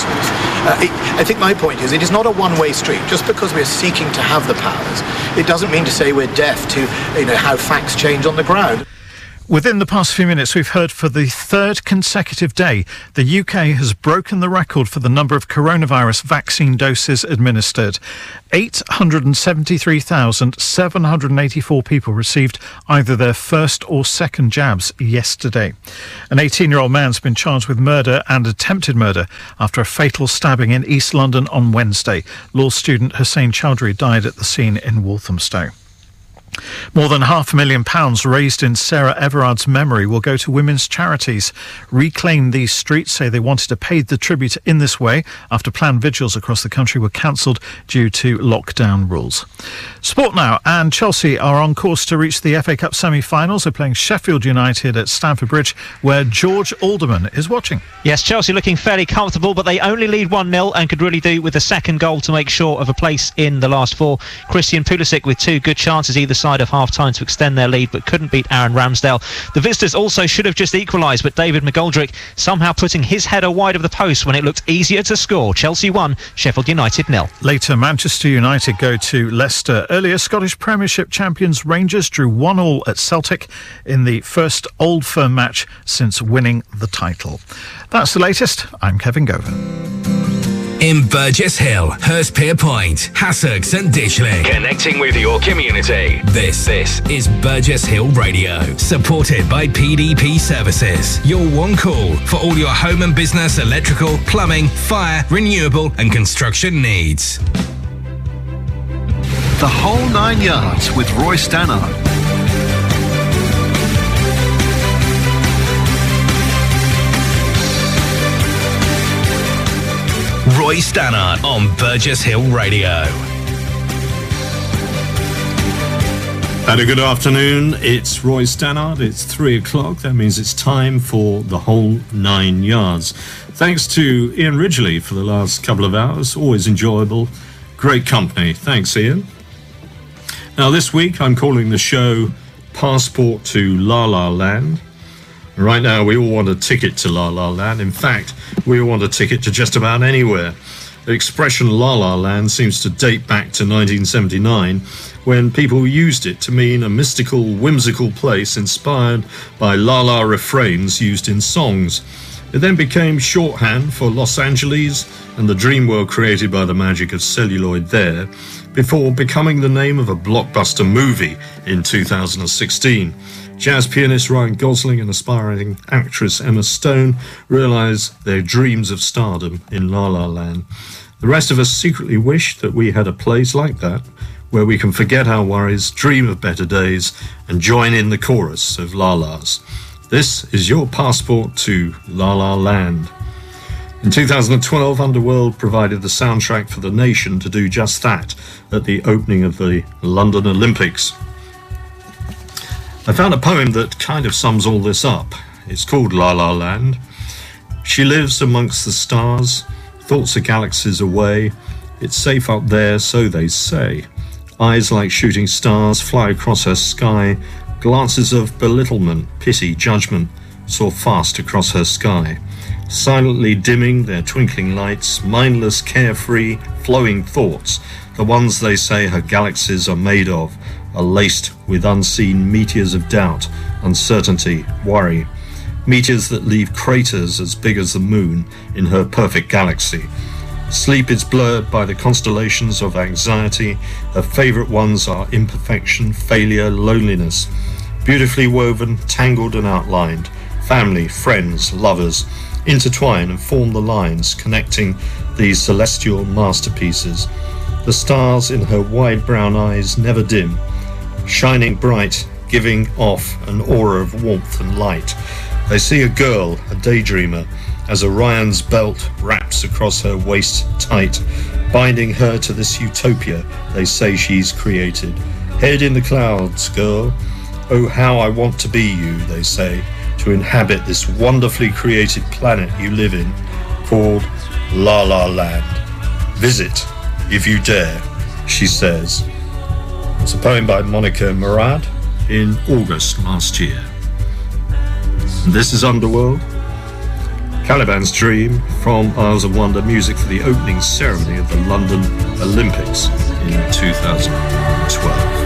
Uh, it, I think my point is it is not a one-way street. Just because we're seeking to have the powers, it doesn't mean to say we're deaf to you know how facts change on the ground. Within the past few minutes, we've heard for the third consecutive day, the UK has broken the record for the number of coronavirus vaccine doses administered. 873,784 people received either their first or second jabs yesterday. An 18 year old man's been charged with murder and attempted murder after a fatal stabbing in East London on Wednesday. Law student Hussein Chowdhury died at the scene in Walthamstow. More than half a million pounds raised in Sarah Everard's memory will go to women's charities. Reclaim These Streets say they wanted to pay the tribute in this way after planned vigils across the country were cancelled due to lockdown rules. Sport now, and Chelsea are on course to reach the FA Cup semi-finals. They're playing Sheffield United at Stamford Bridge, where George Alderman is watching. Yes, Chelsea looking fairly comfortable, but they only lead 1-0 and could really do with a second goal to make sure of a place in the last four. Christian Pulisic with two good chances either side of half time to extend their lead, but couldn't beat Aaron Ramsdale. The visitors also should have just equalised, but David McGoldrick somehow putting his header wide of the post when it looked easier to score. Chelsea 1, Sheffield United nil. Later, Manchester United go to Leicester. Earlier, Scottish Premiership champions Rangers drew 1 all at Celtic in the first Old Firm match since winning the title. That's the latest. I'm Kevin Govan in Burgess Hill, Hurstpierpoint, Hassocks and Ditchling. Connecting with your community. This, this is Burgess Hill Radio, supported by PDP Services. Your one call for all your home and business electrical, plumbing, fire, renewable and construction needs. The whole nine yards with Roy Stannard. Roy Stannard on Burgess Hill Radio. And a good afternoon. It's Roy Stannard. It's three o'clock. That means it's time for the whole nine yards. Thanks to Ian Ridgely for the last couple of hours. Always enjoyable. Great company. Thanks, Ian. Now, this week I'm calling the show Passport to La La Land. Right now, we all want a ticket to La La Land. In fact, we all want a ticket to just about anywhere. The expression La La Land seems to date back to 1979 when people used it to mean a mystical, whimsical place inspired by La La refrains used in songs. It then became shorthand for Los Angeles and the dream world created by the magic of celluloid there, before becoming the name of a blockbuster movie in 2016. Jazz pianist Ryan Gosling and aspiring actress Emma Stone realize their dreams of stardom in La La Land. The rest of us secretly wish that we had a place like that where we can forget our worries, dream of better days, and join in the chorus of La La's. This is your passport to La La Land. In 2012, Underworld provided the soundtrack for the nation to do just that at the opening of the London Olympics. I found a poem that kind of sums all this up. It's called La La Land. She lives amongst the stars, thoughts of galaxies away. It's safe up there, so they say. Eyes like shooting stars fly across her sky. Glances of belittlement, pity, judgment soar fast across her sky. Silently dimming their twinkling lights, mindless, carefree, flowing thoughts, the ones they say her galaxies are made of, are laced with unseen meteors of doubt, uncertainty, worry. Meteors that leave craters as big as the moon in her perfect galaxy. Sleep is blurred by the constellations of anxiety. Her favorite ones are imperfection, failure, loneliness. Beautifully woven, tangled, and outlined. Family, friends, lovers intertwine and form the lines connecting these celestial masterpieces. The stars in her wide brown eyes never dim, shining bright, giving off an aura of warmth and light. They see a girl, a daydreamer, as Orion's belt wraps across her waist tight, binding her to this utopia they say she's created. Head in the clouds, girl. Oh, how I want to be you, they say, to inhabit this wonderfully created planet you live in, called La La Land. Visit, if you dare, she says. It's a poem by Monica Murad in August last year. This is Underworld. Caliban's Dream from Isles of Wonder, music for the opening ceremony of the London Olympics in 2012.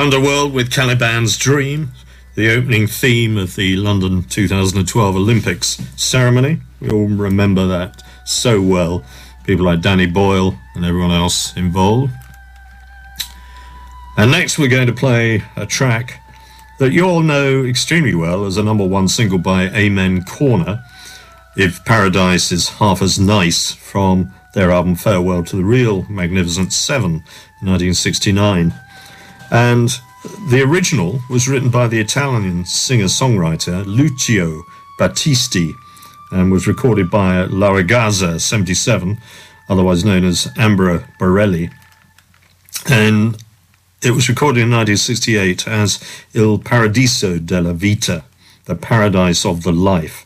That's Underworld with Caliban's Dream, the opening theme of the London 2012 Olympics ceremony. We all remember that so well. People like Danny Boyle and everyone else involved. And next, we're going to play a track that you all know extremely well as a number one single by Amen Corner. If Paradise is half as nice from their album Farewell to the Real Magnificent Seven, 1969. And the original was written by the Italian singer songwriter Lucio Battisti and was recorded by La Ragazza 77, otherwise known as Ambra Borelli. And it was recorded in 1968 as Il Paradiso della Vita, the paradise of the life,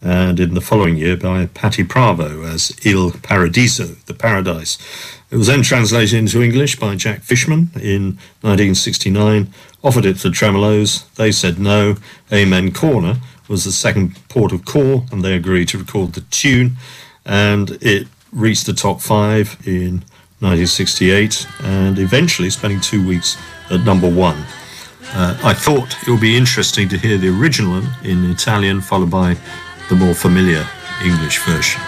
and in the following year by Patty Pravo as Il Paradiso, the paradise. It was then translated into English by Jack Fishman in 1969, offered it to Tremeloes. They said no. Amen Corner was the second port of call, and they agreed to record the tune, and it reached the top five in 1968, and eventually spending two weeks at number one. Uh, I thought it would be interesting to hear the original in Italian, followed by the more familiar English version.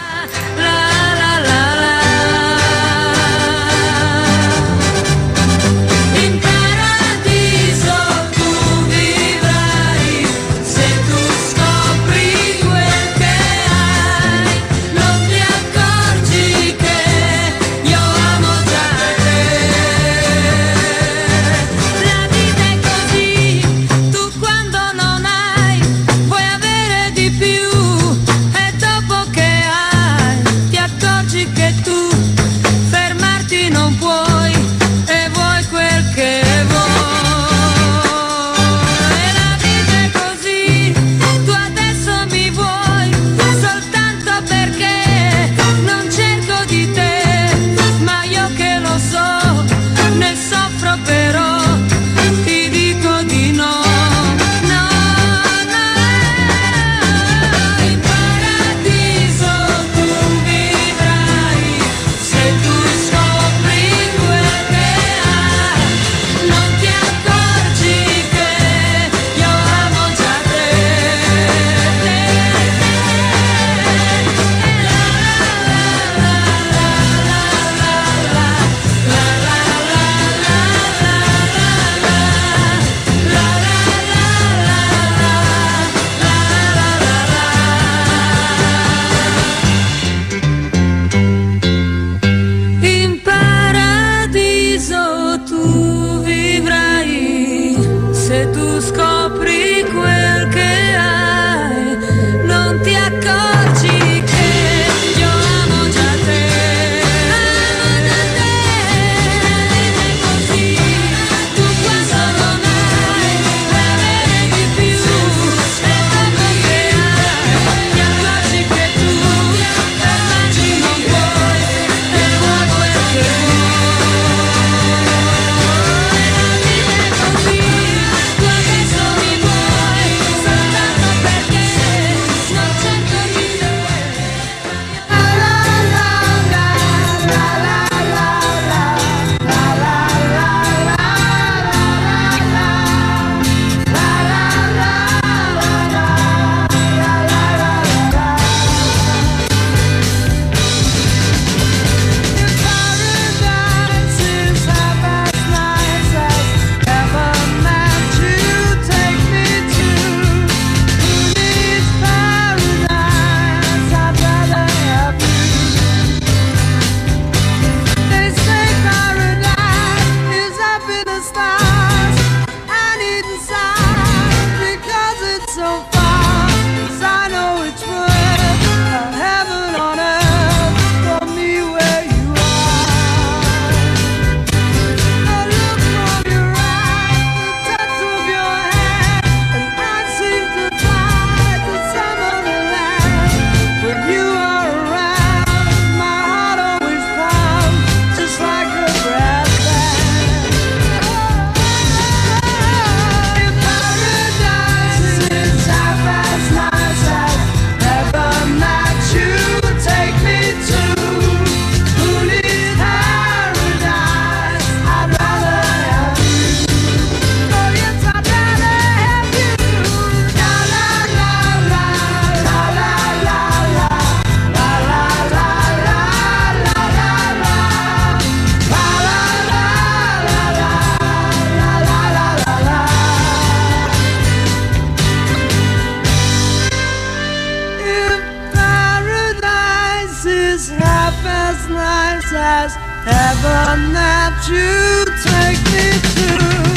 nice as heaven that you take me to.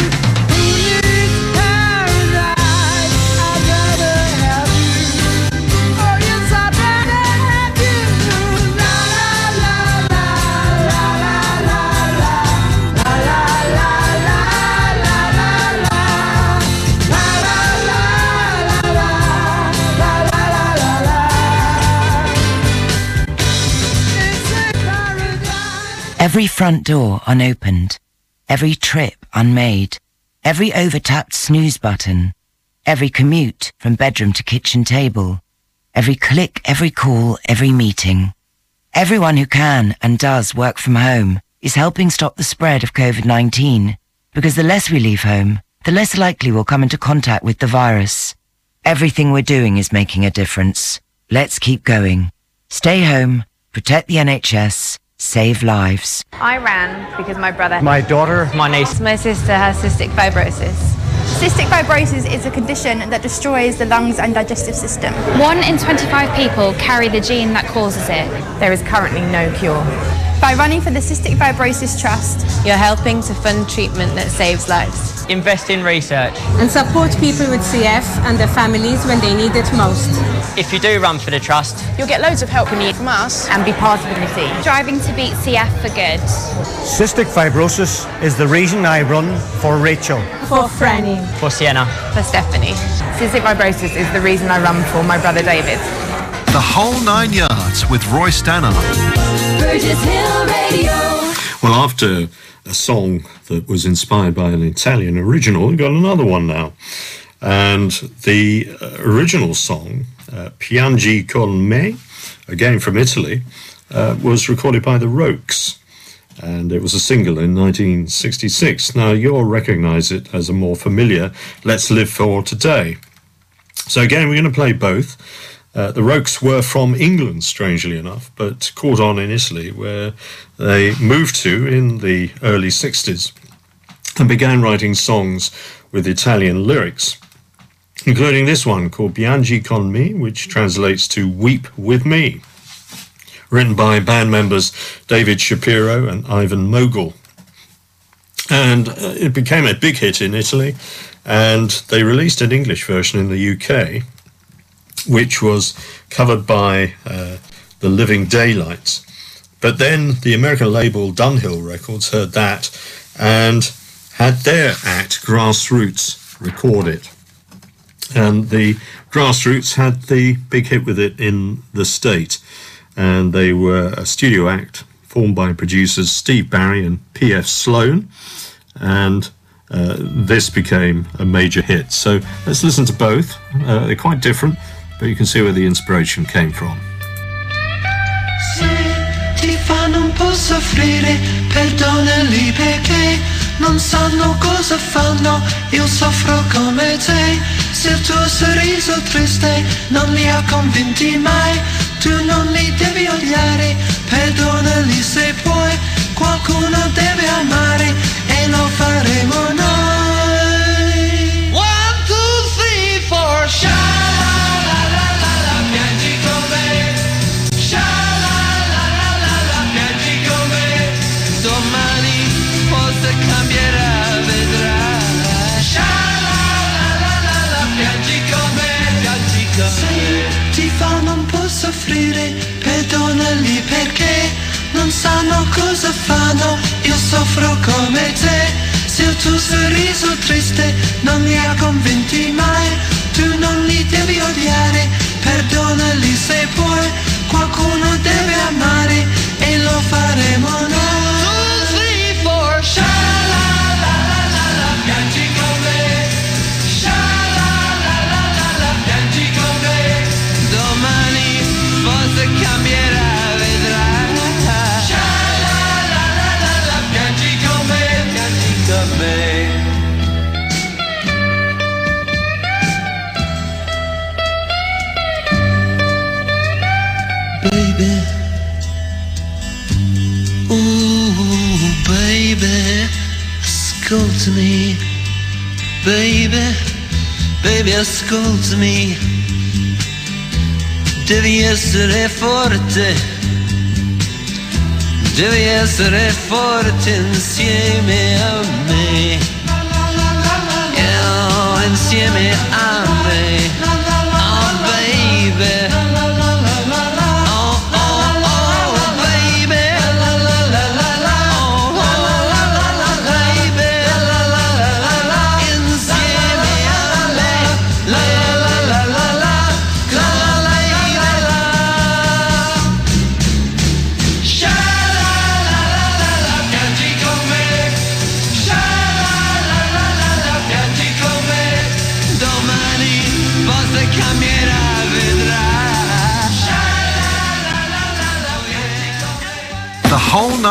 Every front door unopened, every trip unmade, every overtapped snooze button, every commute from bedroom to kitchen table, every click, every call, every meeting. Everyone who can and does work from home is helping stop the spread of COVID-19 because the less we leave home, the less likely we'll come into contact with the virus. Everything we're doing is making a difference. Let's keep going. Stay home, protect the NHS, save lives. I ran because my brother, my daughter, my niece, my sister has cystic fibrosis. Cystic fibrosis is a condition that destroys the lungs and digestive system. One in 25 people carry the gene that causes it. There is currently no cure. By running for the Cystic Fibrosis Trust, you're helping to fund treatment that saves lives. Invest in research. And support people with CF and their families when they need it most. If you do run for the Trust, you'll get loads of help from us and be part of the committee. Driving to beat CF for good. Cystic fibrosis is the reason I run for Rachel. For Franny. For Sienna. For Stephanie. Cystic fibrosis is the reason I run for my brother David. The whole nine yards with Roy Stannard. Burgess Hill Radio. Well, after a song that was inspired by an Italian original, we've got another one now. And the uh, original song, uh, Piangi con me, again from Italy, uh, was recorded by the Rokes. And it was a single in 1966. Now, you'll recognize it as a more familiar Let's Live for Today. So, again, we're going to play both. Uh, the Rokes were from England, strangely enough, but caught on in Italy, where they moved to in the early 60s and began writing songs with Italian lyrics, including this one called Piangi con me, which translates to Weep with Me, written by band members David Shapiro and Ivan Mogul. And uh, it became a big hit in Italy, and they released an English version in the UK which was covered by uh, the Living Daylights. But then the American label Dunhill Records heard that and had their act, Grassroots, record it. And the Grassroots had the big hit with it in the state. And they were a studio act formed by producers Steve Barri and P.F. Sloan. And uh, this became a major hit. So let's listen to both. Uh, they're quite different but you can see where the inspiration came from. Se ti fanno un po' soffrire, perdonali perché non sanno cosa fanno, io soffro come te. Se il tuo sorriso triste non li ha convinti mai, tu non li devi odiare, perdonali se puoi, qualcuno deve amare e lo faremo noi. Soffro come te. Se il tuo sorriso triste non li ha convinti mai, tu non li devi odiare, perdonali se puoi, qualcuno deve amare e lo faremo noi. Ascoltami. Baby, baby, ascoltami. Devi essere forte. Devi essere forte insieme a me. Yeah, insieme a me.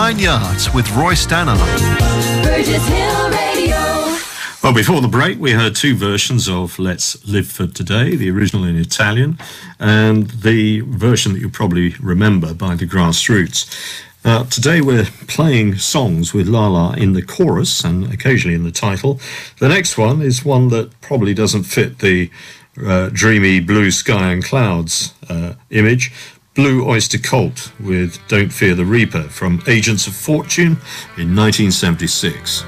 Nine yards with Roy Stannard. Burgess Hill Radio. Well, before the break, we heard two versions of Let's Live for Today the original in Italian and the version that you probably remember by the Grassroots. Uh, today, we're playing songs with Lala in the chorus and occasionally in the title. The next one is one that probably doesn't fit the uh, dreamy blue sky and clouds uh, image. Blue Oyster Cult with Don't Fear the Reaper from Agents of Fortune in 1976.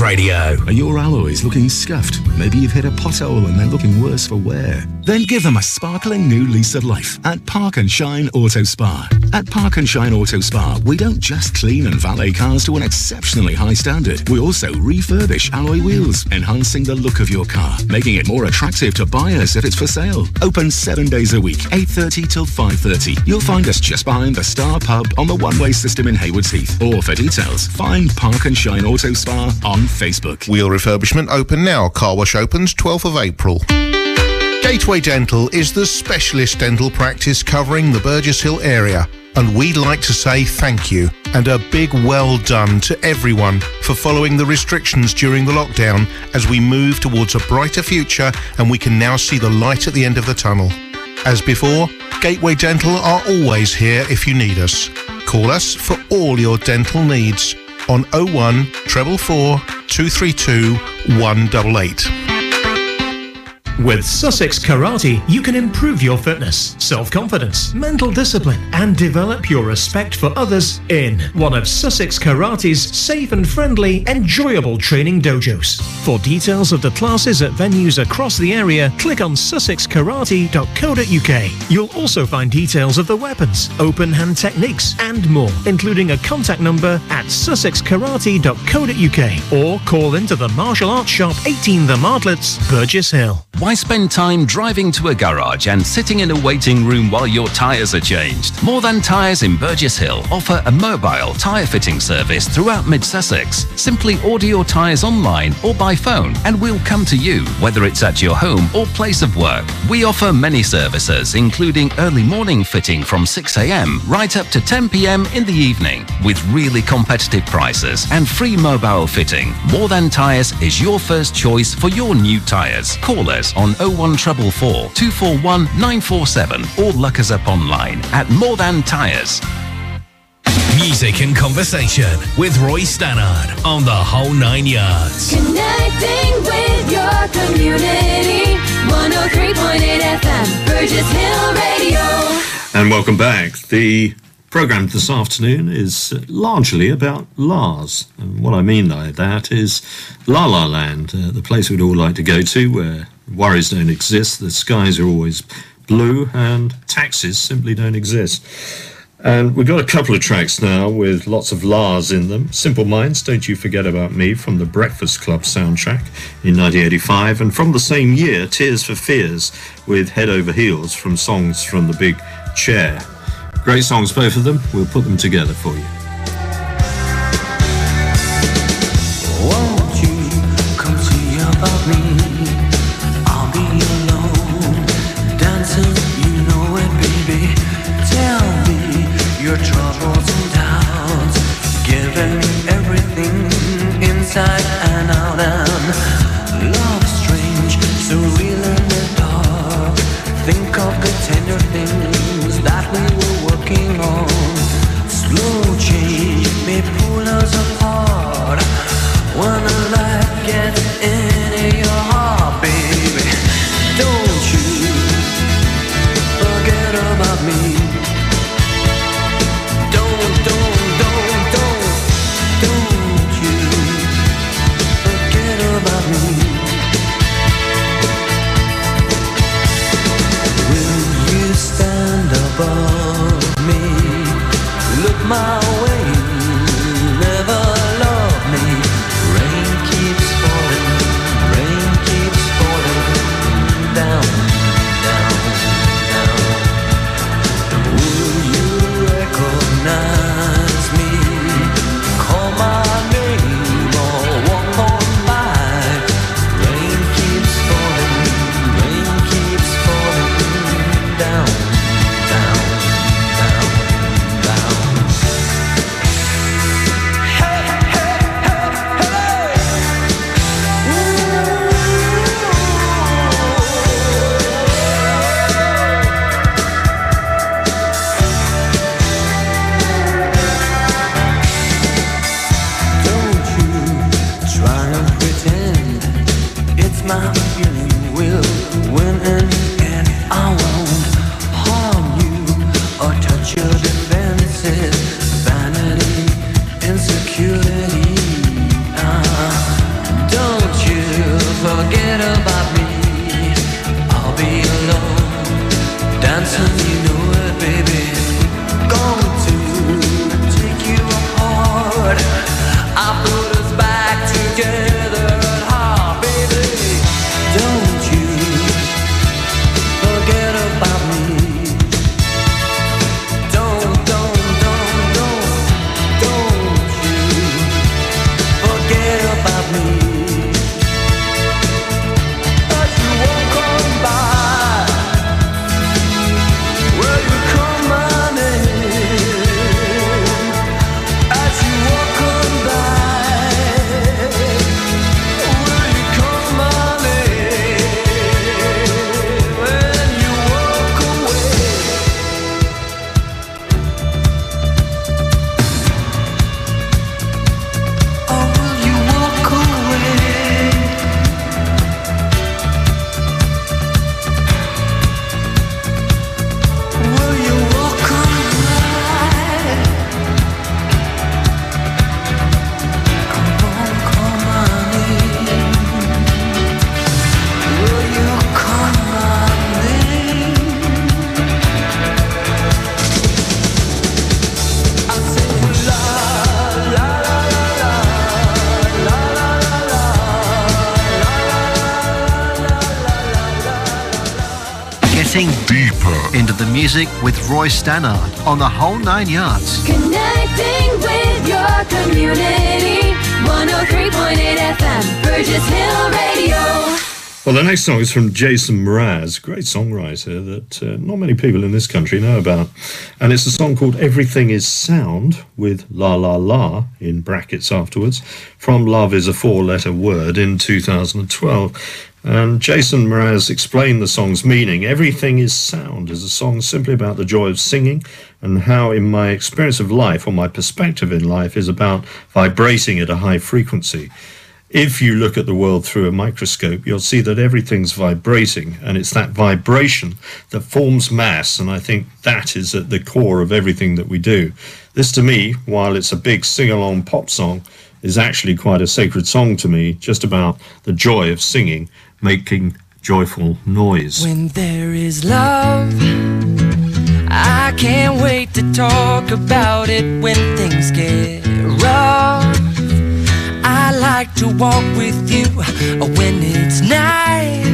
Radio. Are your alloys looking scuffed? Maybe you've hit a pothole and they're looking worse for wear. Then give them a sparkling new lease of life at Park and Shine Auto Spa. At Park and Shine Auto Spa, we don't just clean and valet cars to an exceptionally high standard. We also refurbish alloy wheels, enhancing the look of your car, making it more attractive to buyers if it's for sale. Open seven days a week, 8.30 till 5.30. You'll find us just behind the Star Pub on the one-way system in Haywards Heath. Or for details, find Park and Shine Auto Spa on Facebook. Wheel refurbishment open now. Car wash opens 12th of April. Gateway Dental is the specialist dental practice covering the Burgess Hill area. And we'd like to say thank you and a big well done to everyone for following the restrictions during the lockdown as we move towards a brighter future and we can now see the light at the end of the tunnel. As before, Gateway Dental are always here if you need us. Call us for all your dental needs on 01 444 232 188. With Sussex Karate, you can improve your fitness, self-confidence, mental discipline, and develop your respect for others in one of Sussex Karate's safe and friendly, enjoyable training dojos. For details of the classes at venues across the area, click on sussexkarate.co.uk. You'll also find details of the weapons, open hand techniques, and more, including a contact number at sussexkarate.co.uk or call into the Martial Arts Shop 18 The Martlets, Burgess Hill. Why spend time driving to a garage and sitting in a waiting room while your tyres are changed? More Than Tyres in Burgess Hill offer a mobile tyre fitting service throughout Mid Sussex. Simply order your tyres online or by phone and we'll come to you, whether it's at your home or place of work. We offer many services, including early morning fitting from 6am right up to 10pm in the evening, with really competitive prices and free mobile fitting. More Than Tyres is your first choice for your new tyres. Call us on 01444 241 947 or look us up online at More Than Tyres. Music and conversation with Roy Stannard on the whole nine yards. Connecting with your community. 103.8 FM, Burgess Hill Radio. And welcome back. The program this afternoon is largely about La's. And what I mean by that is La La Land, uh, the place we'd all like to go to where worries don't exist, the skies are always blue, and taxes simply don't exist. And we've got a couple of tracks now with lots of La's in them. Simple Minds, Don't You Forget About Me from the Breakfast Club soundtrack in 1985. And from the same year, Tears for Fears with Head Over Heels from Songs from the Big Chair. Great songs, both of them. We'll put them together for you. Music with Roy Stannard on the whole nine yards. Connecting with your community. 103.8 FM, Burgess Hill Radio. Well, the next song is from Jason Mraz, great songwriter that uh, not many people in this country know about. And it's a song called Everything is Sound with La La La in brackets afterwards from Love is a Four Letter Word in 2012. And Jason Mraz explained the song's meaning. Everything is Sound is a song simply about the joy of singing and how, in my experience of life or my perspective in life, is about vibrating at a high frequency if you look at the world through a microscope, you'll see that everything's vibrating, and it's that vibration that forms mass. And I think that is at the core of everything that we do. This, to me, while it's a big sing along pop song, is actually quite a sacred song to me, just about the joy of singing, making joyful noise. When there is love, I can't wait to talk about it when things get rough. I like to walk with you uh, when it's night.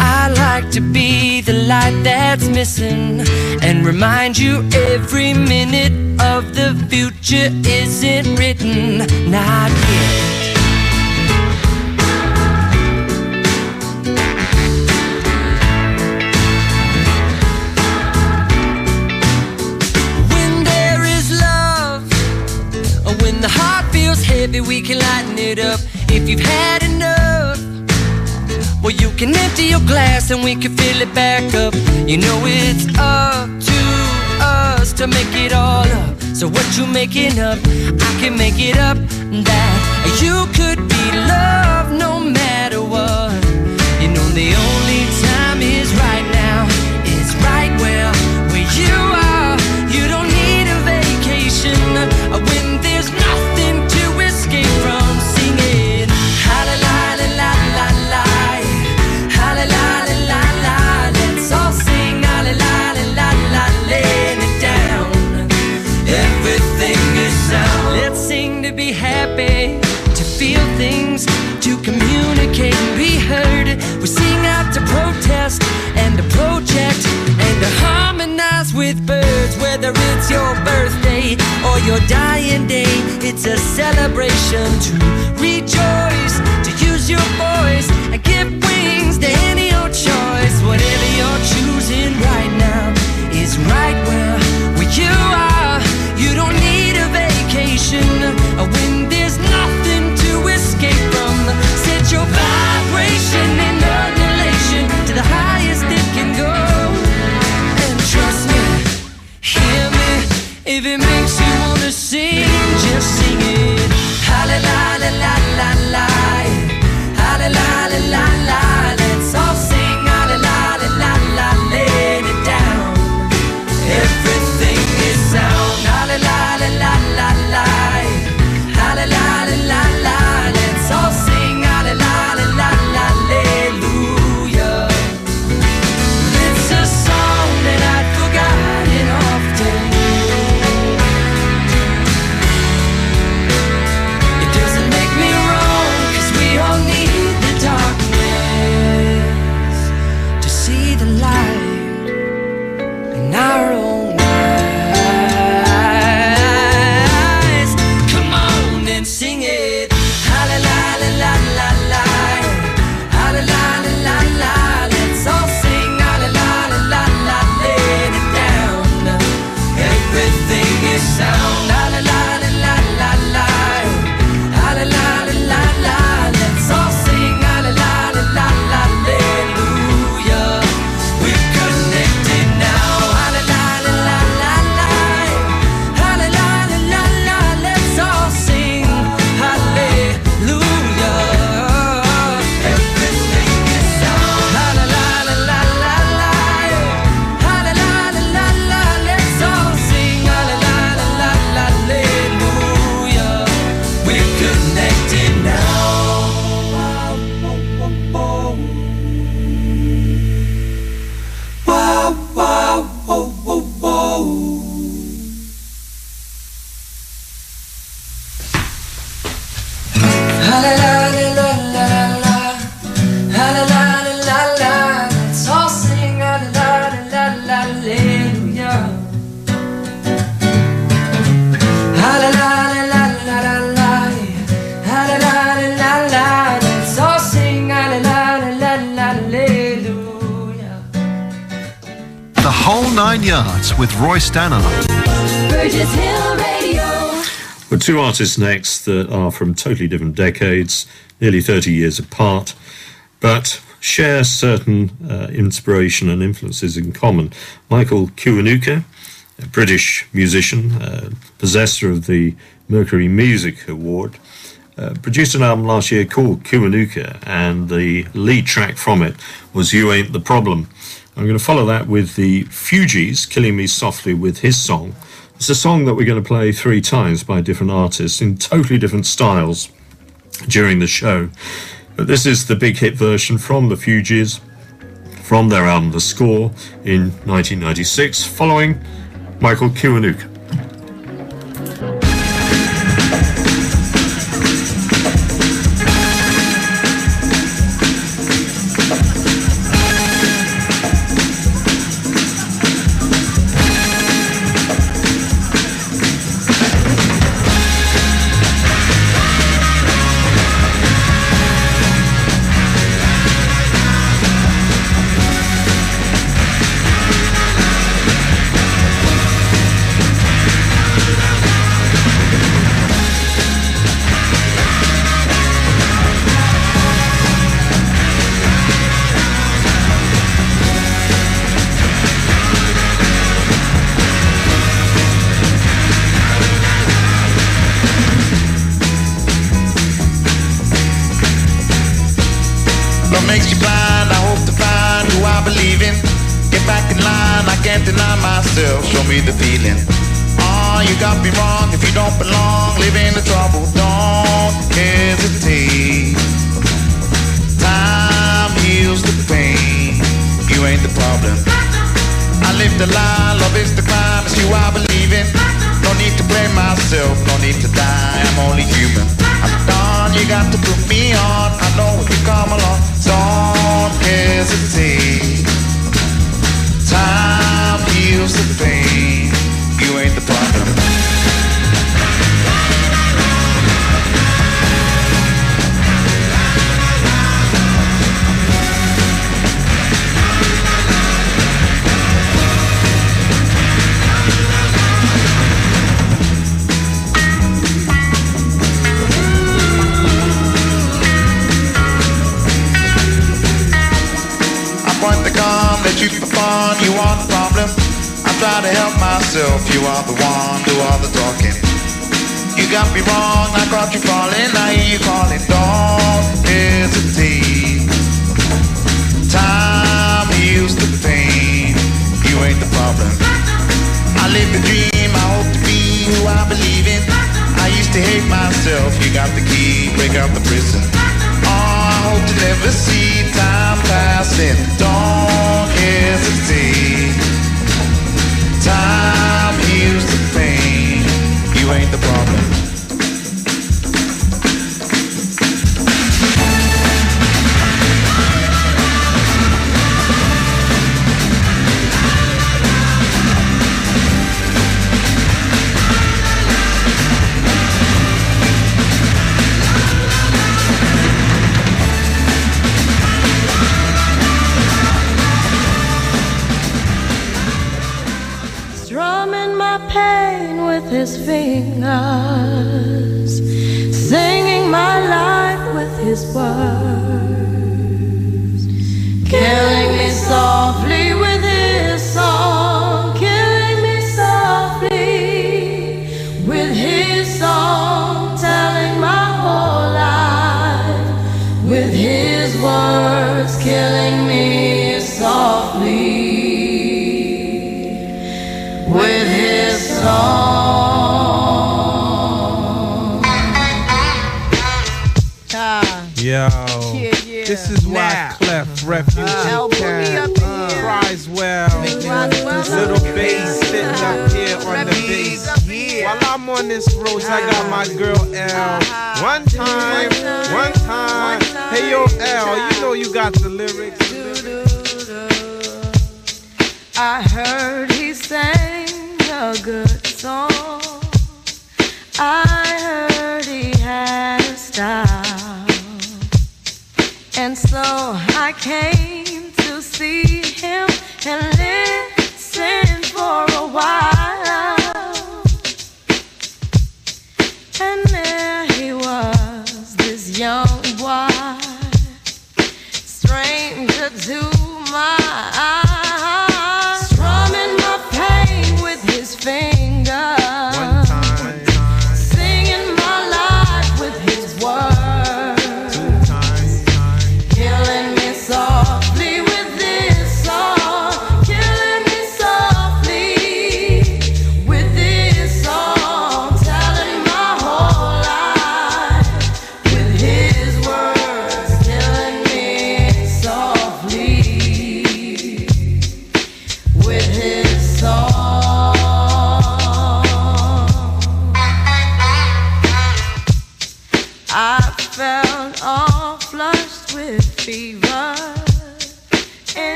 I like to be the light that's missing and remind you every minute of the future isn't written, not yet. Heavy, we can lighten it up. If you've had enough, well, you can empty your glass and we can fill it back up. You know it's up to us to make it all up. So what you making up, I can make it up. That you could be loved no matter what. You know the only protest and to project and to harmonize with birds. Whether it's your birthday or your dying day, it's a celebration to rejoice, to use your voice and give wings to any old choice. Whatever you're choosing right now is right where with Roy Stannard. Burgess Hill Radio. Two artists next that are from totally different decades, nearly 30 years apart, but share certain uh, inspiration and influences in common. Michael Kiwanuka, a British musician, uh, possessor of the Mercury Music Award, uh, produced an album last year called Kiwanuka, and the lead track from it was You Ain't the Problem, I'm going to follow that with the Fugees, Killing Me Softly, with his song. It's a song that we're going to play three times by different artists in totally different styles during the show. But this is the big hit version from the Fugees from their album The Score in 1996, following Michael Kiwanuka. the see time passing.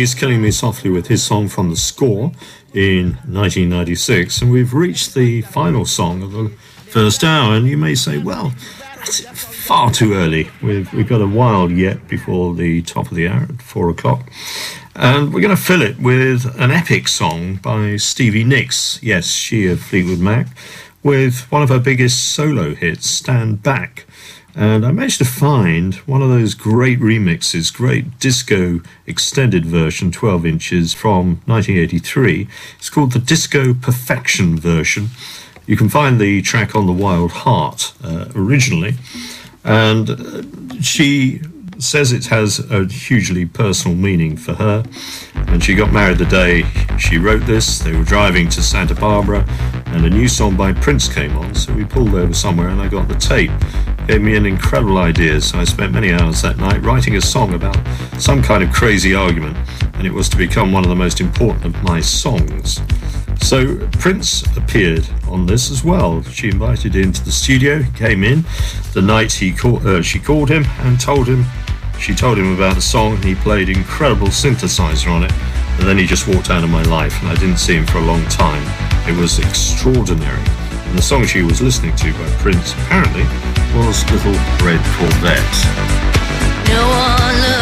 Refugees killing me softly with his song from the score in 1996, and we've reached the final song of the first hour. And you may say, well, that's far too early. We've, we've got a while yet before the top of the hour at four o'clock. And we're going to fill it with an epic song by Stevie Nicks. Yes, she of Fleetwood Mac, with one of her biggest solo hits, Stand Back. And I managed to find one of those great remixes, great disco extended version, 12 inches from 1983. It's called the Disco Perfection version. You can find the track on the Wild Heart uh, originally. And uh, she says it has a hugely personal meaning for her. And she got married the day she wrote this. They were driving to Santa Barbara, and a new song by Prince came on. So we pulled over somewhere, and I got the tape. Gave me an incredible idea. So I spent many hours that night writing a song about some kind of crazy argument, and it was to become one of the most important of my songs. So Prince appeared on this as well. She invited him to the studio. He came in the night he call, uh, she called him and told him she told him about the song. And he played incredible synthesizer on it, and then he just walked out of my life. And I didn't see him for a long time. It was extraordinary. And the song she was listening to by Prince apparently was Little Red Corvette. No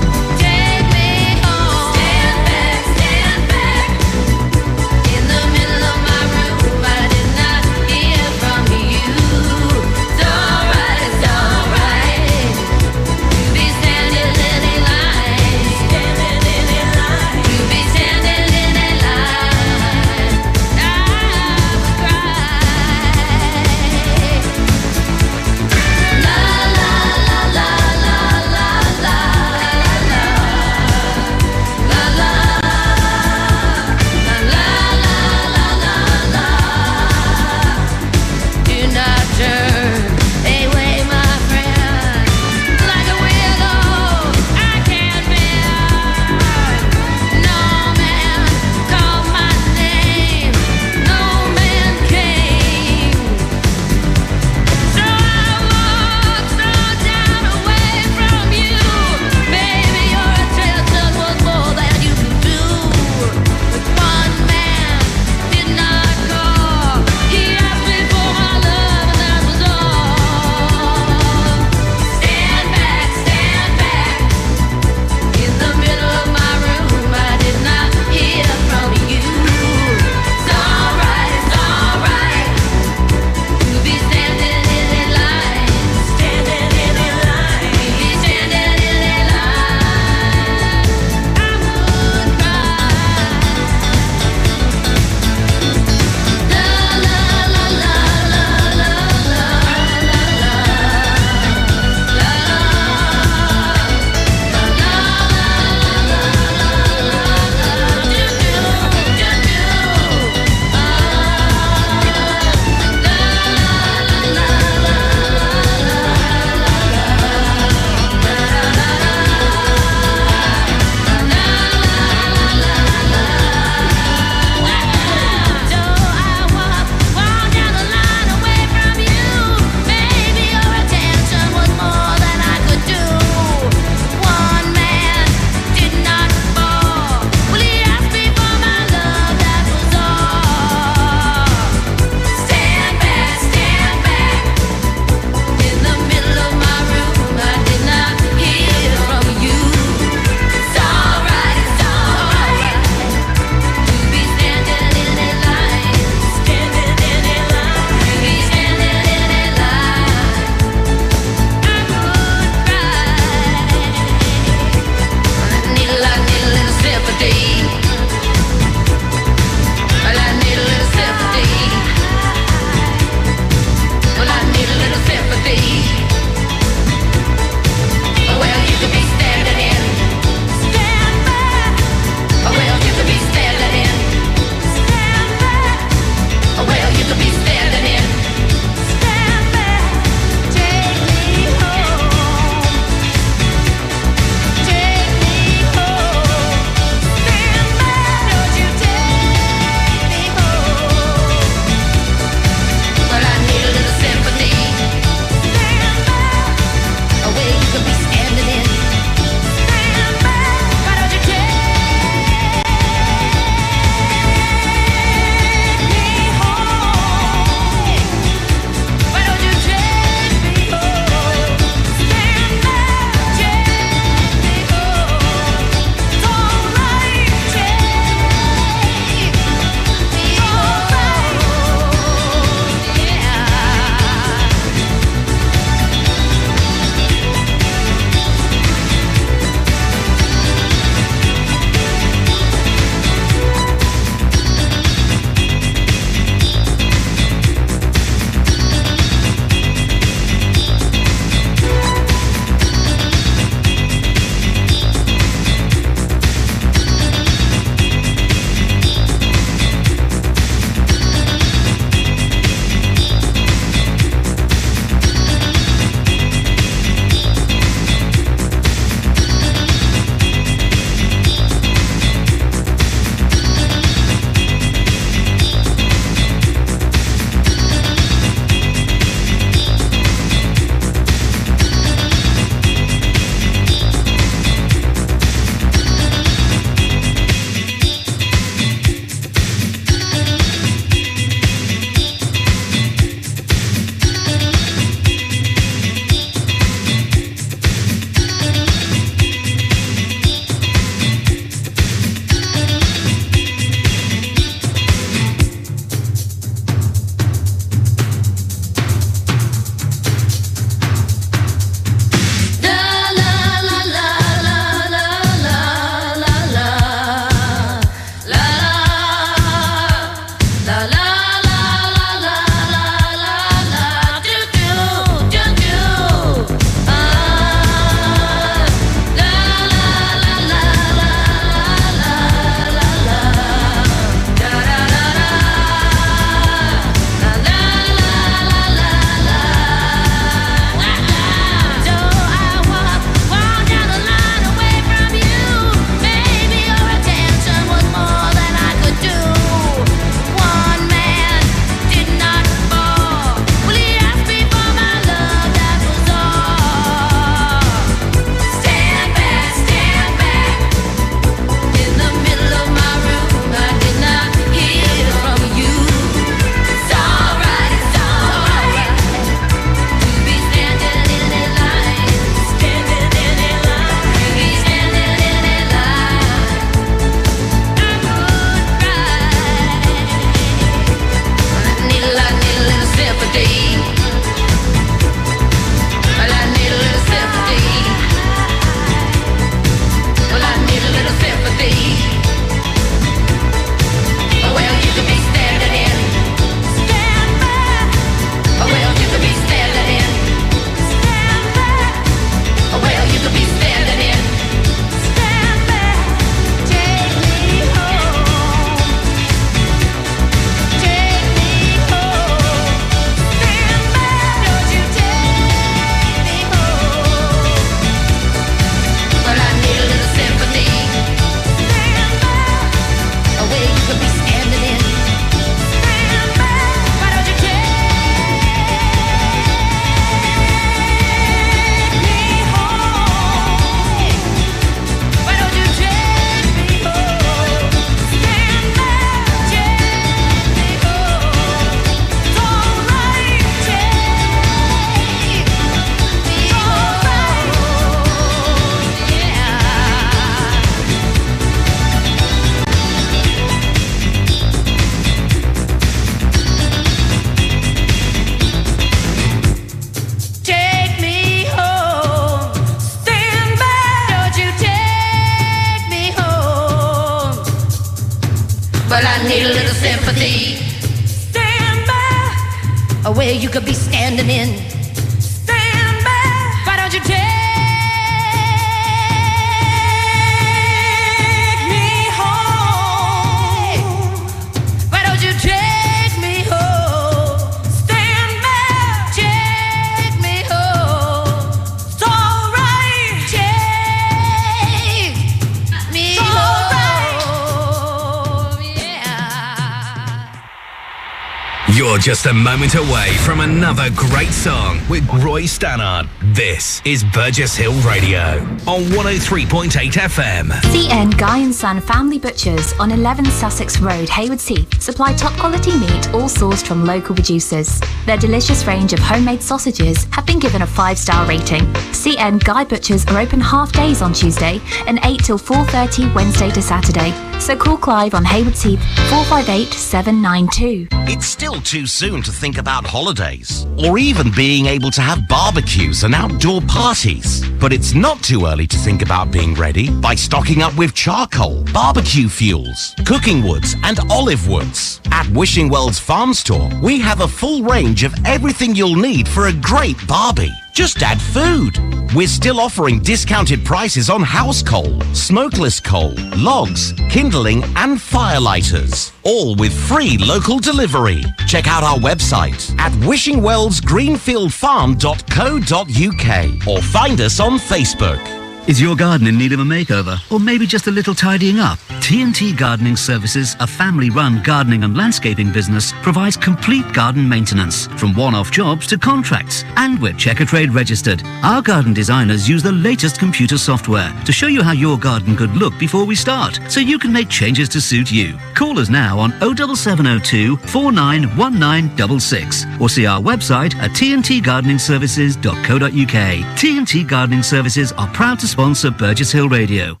just a moment away from another great song with Roy Stannard. This is Burgess Hill Radio on 103.8 FM. CN Guy and Son Family Butchers on 11 Sussex Road, Haywards Heath, supply top quality meat, all sourced from local producers. Their delicious range of homemade sausages have been given a five-star rating. CN Guy Butchers are open half days on Tuesday and 8 till 4.30 Wednesday to Saturday. So call Clive on Haywards Heath 458 792. It's still too soon to think about holidays or even being able to have barbecues and outdoor parties. But it's not too early to think about being ready by stocking up with charcoal, barbecue fuels, cooking woods, and olive woods. At Wishing Wells Farm Store, we have a full range of everything you'll need for a great barbie. Just add food. We're still offering discounted prices on house coal, smokeless coal, logs, kindling, and firelighters. All with free local delivery. Check out our website at wishingwellsgreenfieldfarm.co.uk or find us on Facebook. Is your garden in need of a makeover? Or maybe just a little tidying up? TNT Gardening Services, a family run gardening and landscaping business, provides complete garden maintenance, from one off jobs to contracts. And we're Checkatrade registered. Our garden designers use the latest computer software to show you how your garden could look before we start, so you can make changes to suit you. Call us now on 07702 491966 or see our website at tntgardeningservices.co.uk. TNT Gardening Services are proud to sponsor Burgess Hill Radio.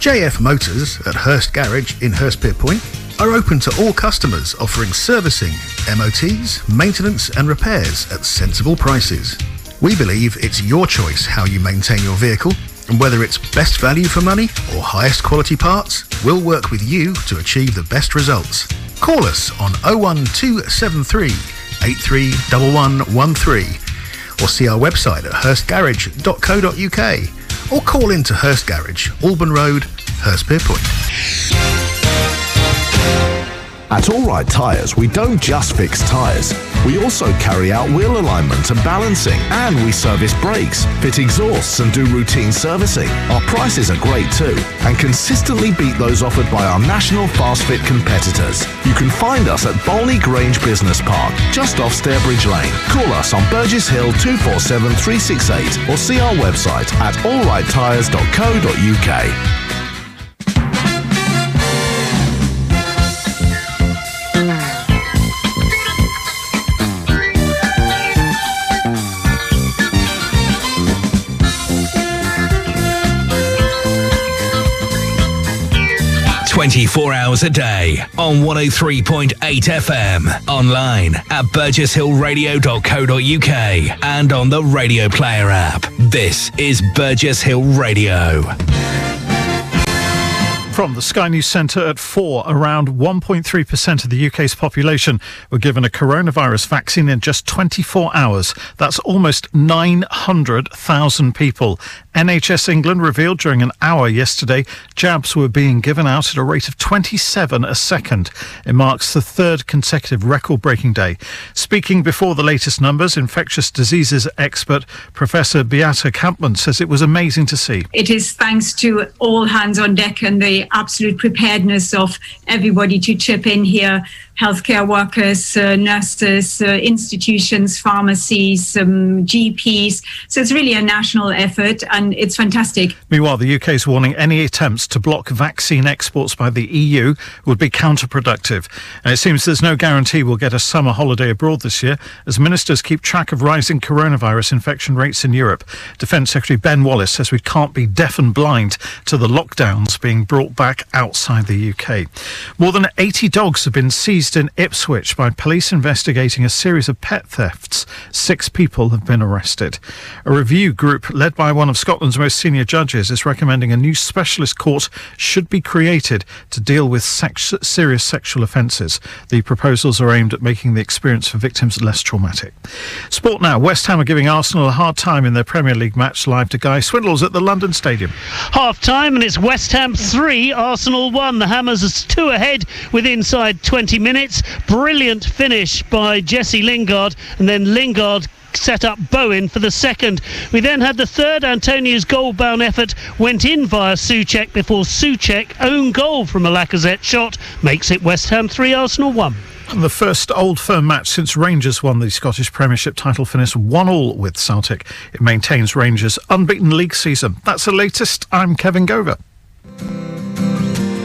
JF Motors at Hurst Garage in Hurstpierpoint are open to all customers offering servicing, MOTs, maintenance and repairs at sensible prices. We believe it's your choice how you maintain your vehicle and whether it's best value for money or highest quality parts, we'll work with you to achieve the best results. Call us on 01273 831113 or see our website at hurstgarage.co.uk or call in to Hurst Garage, Alban Road, Hurstpierpoint. At All Right Tyres, we don't just fix tyres. We also carry out wheel alignment and balancing, and we service brakes, fit exhausts, and do routine servicing. Our prices are great too, and consistently beat those offered by our national fast fit competitors. You can find us at Bolney Grange Business Park, just off Stairbridge Lane. Call us on Burgess Hill 247 368 or see our website at allrighttyres.co.uk. 24 hours a day on 103.8 FM, online at burgesshillradio.co.uk and on the Radio Player app. This is Burgess Hill Radio. From the Sky News Centre at 4, around 1.3% of the UK's population were given a coronavirus vaccine in just 24 hours. That's almost 900,000 people. NHS England revealed during an hour yesterday jabs were being given out at a rate of 27 a second. It marks the third consecutive record breaking day. Speaking before the latest numbers, infectious diseases expert Professor Beate Kampmann says it was amazing to see. It is thanks to all hands on deck and the absolute preparedness of everybody to chip in here healthcare workers, uh, nurses, uh, institutions, pharmacies, um, GPs. So it's really a national effort and it's fantastic. Meanwhile, the UK is warning any attempts to block vaccine exports by the EU would be counterproductive. And it seems there's no guarantee we'll get a summer holiday abroad this year as ministers keep track of rising coronavirus infection rates in Europe. Defence Secretary Ben Wallace says we can't be deaf and blind to the lockdowns being brought back outside the UK. More than 80 dogs have been seized seized in Ipswich by police investigating a series of pet thefts. Six people have been arrested. A review group led by one of Scotland's most senior judges is recommending a new specialist court should be created to deal with sex- serious sexual offences. The proposals are aimed at making the experience for victims less traumatic. Sport now. West Ham are giving Arsenal a hard time in their Premier League match live to Guy Swindles at the London Stadium. Half time, and it's West Ham 3, Arsenal 1. The Hammers are two ahead with inside 20 minutes. Brilliant finish by Jesse Lingard, and then Lingard set up Bowen for the second. We then had the third. Antonio's goal-bound effort went in via Souček before Souček own goal from a Lacazette shot makes it West Ham 3, Arsenal 1. The first Old Firm match since Rangers won the Scottish Premiership title finished 1 all with Celtic. It maintains Rangers' unbeaten league season. That's the latest. I'm Kevin Gover.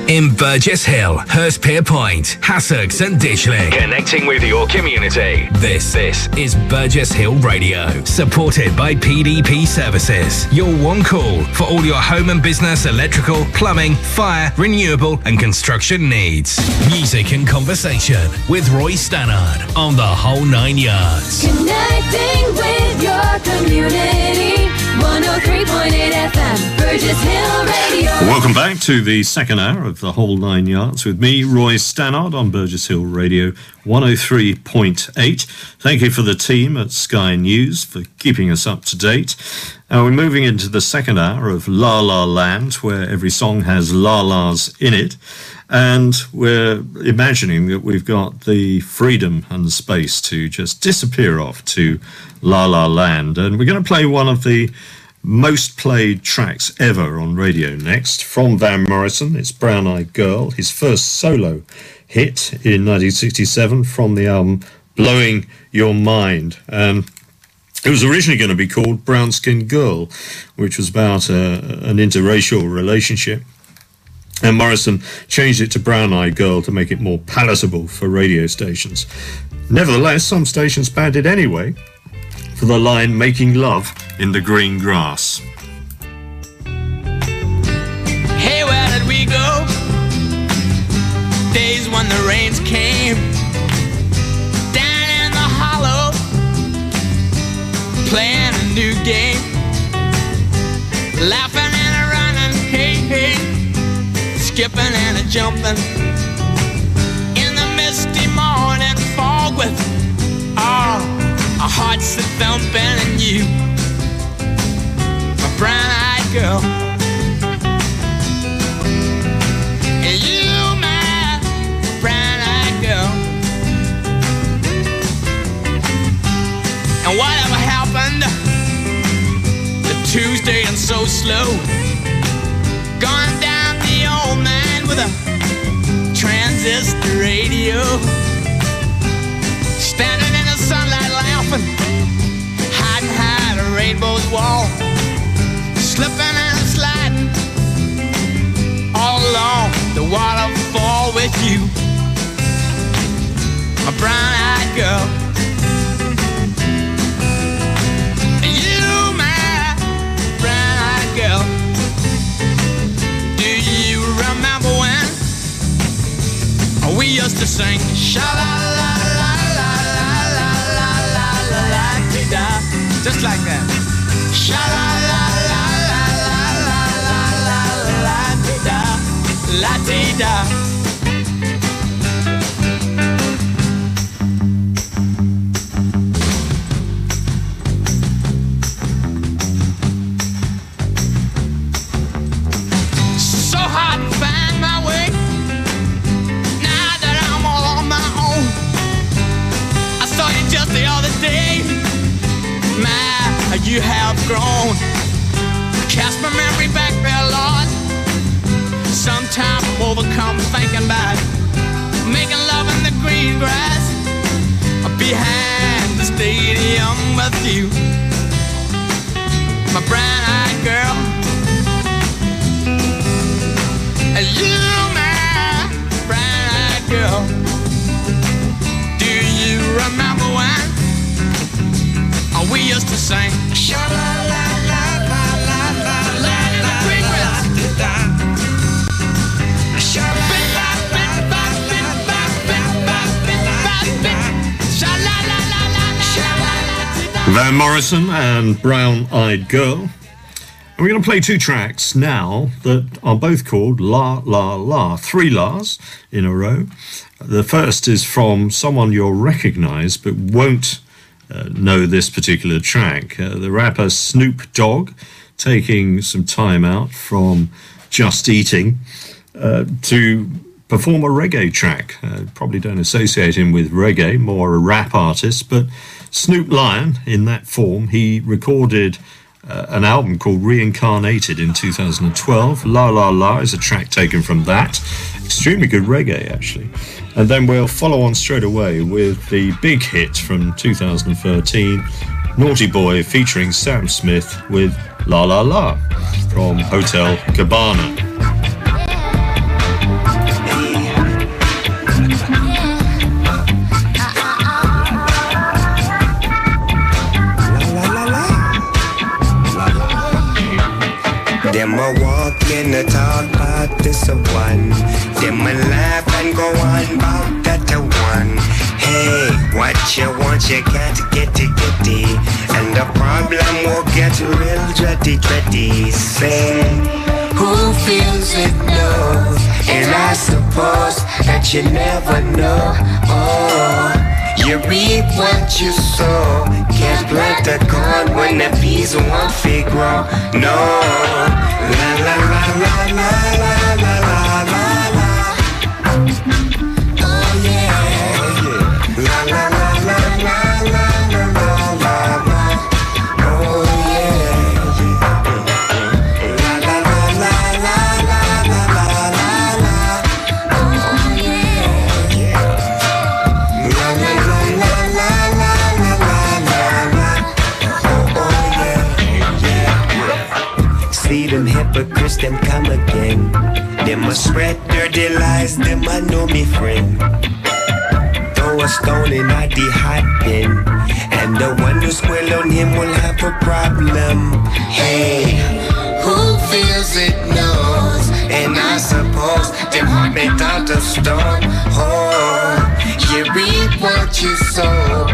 In Burgess Hill, Hurstpierpoint, Hassocks and Ditchling. Connecting with your community. This, this is Burgess Hill Radio. Supported by PDP Services. Your one call for all your home and business electrical, plumbing, fire, renewable and construction needs. Music and conversation with Roy Stannard on the whole nine yards. Connecting with your community. 103.8 FM, Burgess Hill Radio. Welcome back to the second hour of the whole nine yards with me, Roy Stannard, on Burgess Hill Radio 103.8. Thank you for the team at Sky News for keeping us up to date. Now we're moving into the second hour of La La Land, where every song has La La's in it. And we're imagining that we've got the freedom and space to just disappear off to La La Land. And we're going to play one of the most played tracks ever on radio next from Van Morrison. It's Brown Eyed Girl, his first solo hit in 1967 from the album Blowing Your Mind. Um, it was originally going to be called Brown Skin Girl, which was about a, an interracial relationship. And Morrison changed it to Brown Eyed Girl to make it more palatable for radio stations. Nevertheless, some stations banned it anyway for the line Making Love in the Green Grass. Hey, where did we go? Days when the rains came. Down in the hollow, playing a new game. Laughing and a running, hey, hey. Skipping and a jumping. Hearts that thumping and you, my brown-eyed girl. And you, my brown-eyed girl. And whatever happened to Tuesday and so slow? Gone down the old man with a transistor radio. slipping, hiding high a rainbow's wall, slipping and sliding all along the waterfall with you, a brown-eyed girl. we used to sing sha la la just like that. Sha la la la la la la la la la dee da la grown. Cast my memory back there, Lord. Sometimes I'm overcome thinking about making love in the green grass behind the stadium with you. My brown-eyed girl. sang. Sha la la la la la la la la la la Sha la la la la la la la la Van Morrison and Brown Eyed Girl. And we're going to play two tracks now that are both called La La La, three La's in a row. The first is from someone you'll recognize but won't uh, know this particular track. Uh, the rapper Snoop Dogg taking some time out from just eating uh, to perform a reggae track. Uh, probably don't associate him with reggae, more a rap artist, but Snoop Lion, in that form, he recorded uh, an album called Reincarnated in 2012. La La La is a track taken from that. Extremely good reggae, actually. And then we'll follow on straight away with the big hit from 2013, Naughty Boy featuring Sam Smith with La La La from Hotel Cabana. Them a walk in the talk about this a one. Them a laugh and go on about that a one. Hey, what you want, you can't get it, get it. And the problem will get real dready, dready. Say, who feels it knows. And I suppose that you never know. Oh. You reap what you sow. Can't plant a corn when the bees won't fig grow. No. La la la la la la them come again. Them a spread dirty lies, them a know me friend. Throw a stone in a the hot bin, and the one who squill on him will have a problem. Hey, who feels it knows, and I suppose them heart made out of stone. Oh, you reap what you sow,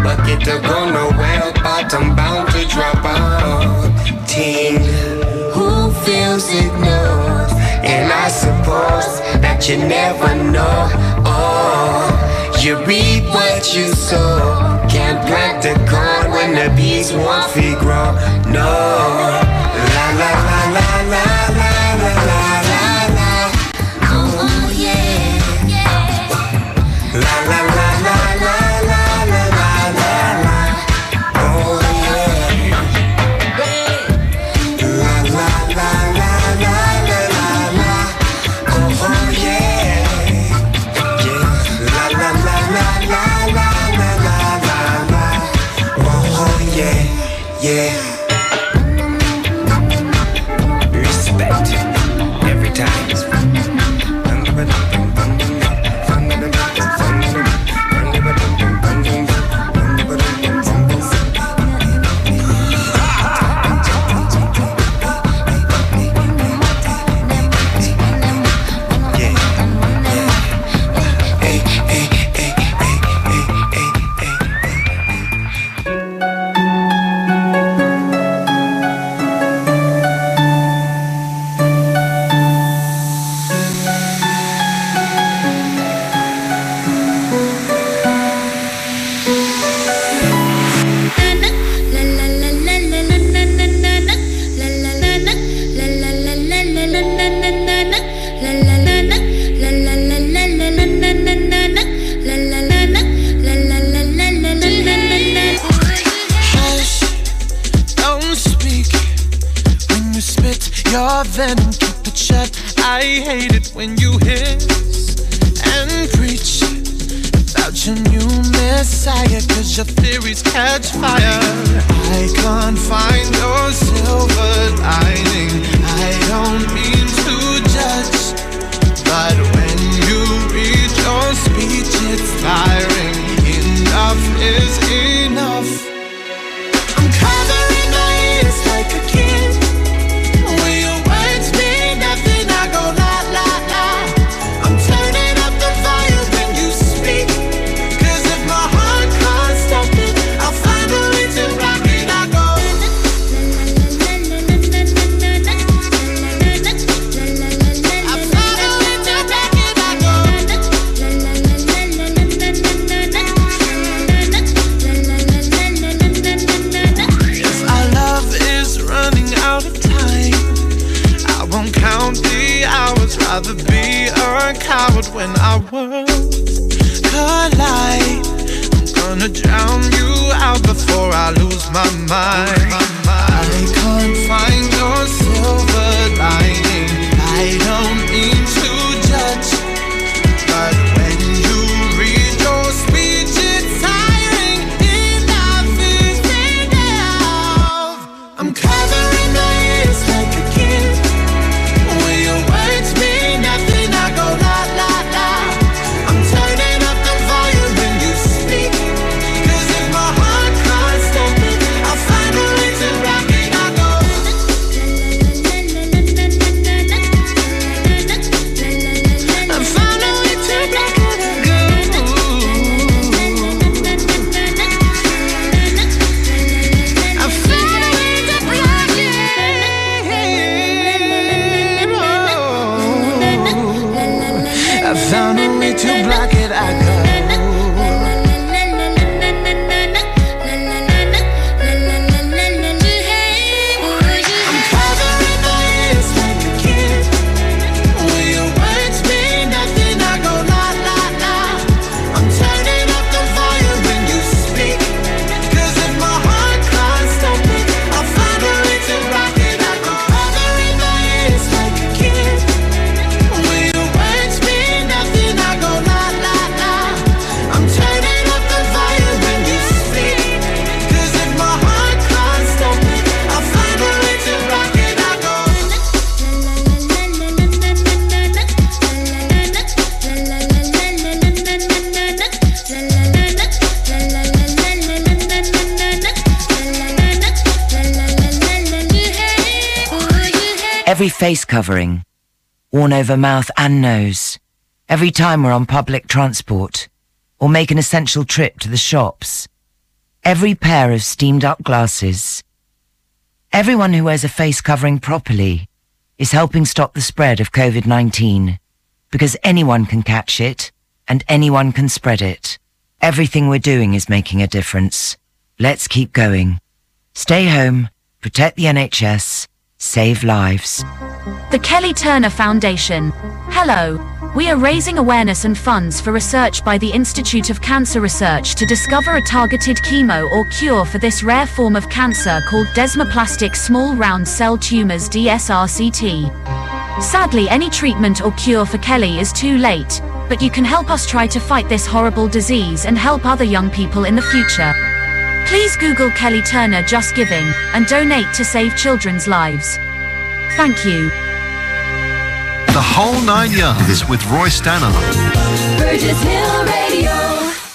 to go nowhere, bottom bound to drop out. Teen, it knows, and I suppose that you never know. Oh, you reap what you sow. Can't plant the corn when the bees won't grow. No, covering, worn over mouth and nose, every time we're on public transport, or make an essential trip to the shops, every pair of steamed up glasses. Everyone who wears a face covering properly is helping stop the spread of COVID-19, because anyone can catch it and anyone can spread it. Everything we're doing is making a difference. Let's keep going. Stay home, protect the NHS, save lives. The Kelly Turner Foundation. Hello. We are raising awareness and funds for research by the Institute of Cancer Research to discover a targeted chemo or cure for this rare form of cancer called desmoplastic small round cell tumors DSRCT. Sadly, any treatment or cure for Kelly is too late, but you can help us try to fight this horrible disease and help other young people in the future. Please Google Kelly Turner Just Giving and donate to save children's lives. Thank you. The whole nine yards with Roy Stannard. Burgess Hill Radio.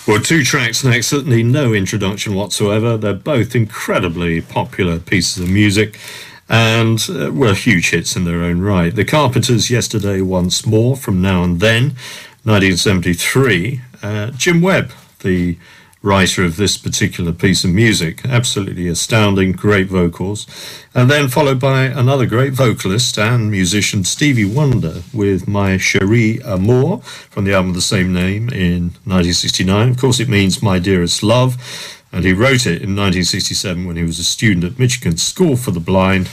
Well, two tracks next, certainly no introduction whatsoever. They're both incredibly popular pieces of music and uh, were huge hits in their own right. The Carpenters, Yesterday Once More, from Now and Then, 1973. Uh, Jim Webb, the writer of this particular piece of music. Absolutely astounding, great vocals. And then followed by another great vocalist and musician, Stevie Wonder, with My Cherie Amour from the album of the same name in 1969. Of course, it means My Dearest Love. And he wrote it in 1967 when he was a student at Michigan School for the Blind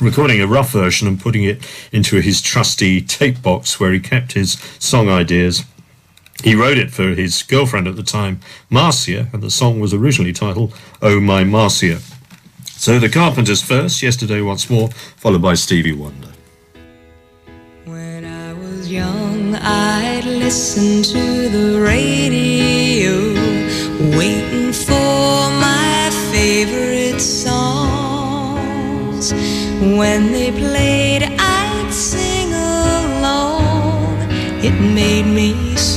recording a rough version and putting it into his trusty tape box where he kept his song ideas. He wrote it for his girlfriend at the time, Marcia, and the song was originally titled Oh My Marcia. So the Carpenters first, Yesterday Once More, followed by Stevie Wonder. When I was young, I'd listen to the radio, waiting for my favorite songs. When they played, I'd sing along. It made me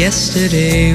yesterday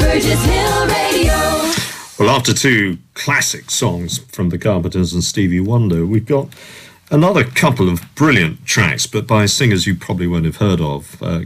Burgess Hill Radio. Well, after two classic songs from the Carpenters and Stevie Wonder, we've got another couple of brilliant tracks, but by singers you probably won't have heard of. Uh,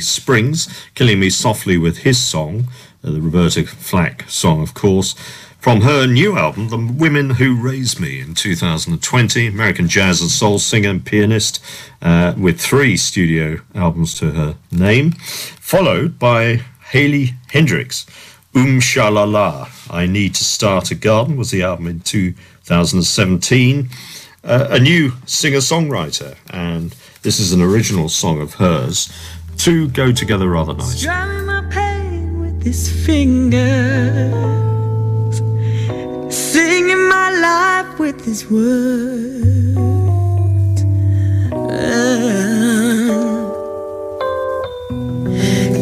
Springs, Killing Me Softly with his song, uh, the Roberta Flack song, of course. From her new album, The Women Who Raised Me, in 2020, American jazz and soul singer and pianist uh, with three studio albums to her name, followed by Haley Heynderickx. Um Shalala, I Need to Start a Garden was the album in 2017. Uh, a new singer songwriter, and this is an original song of hers. Two go together rather nicely. My pain with his fingers, singing my life with his words, Ah.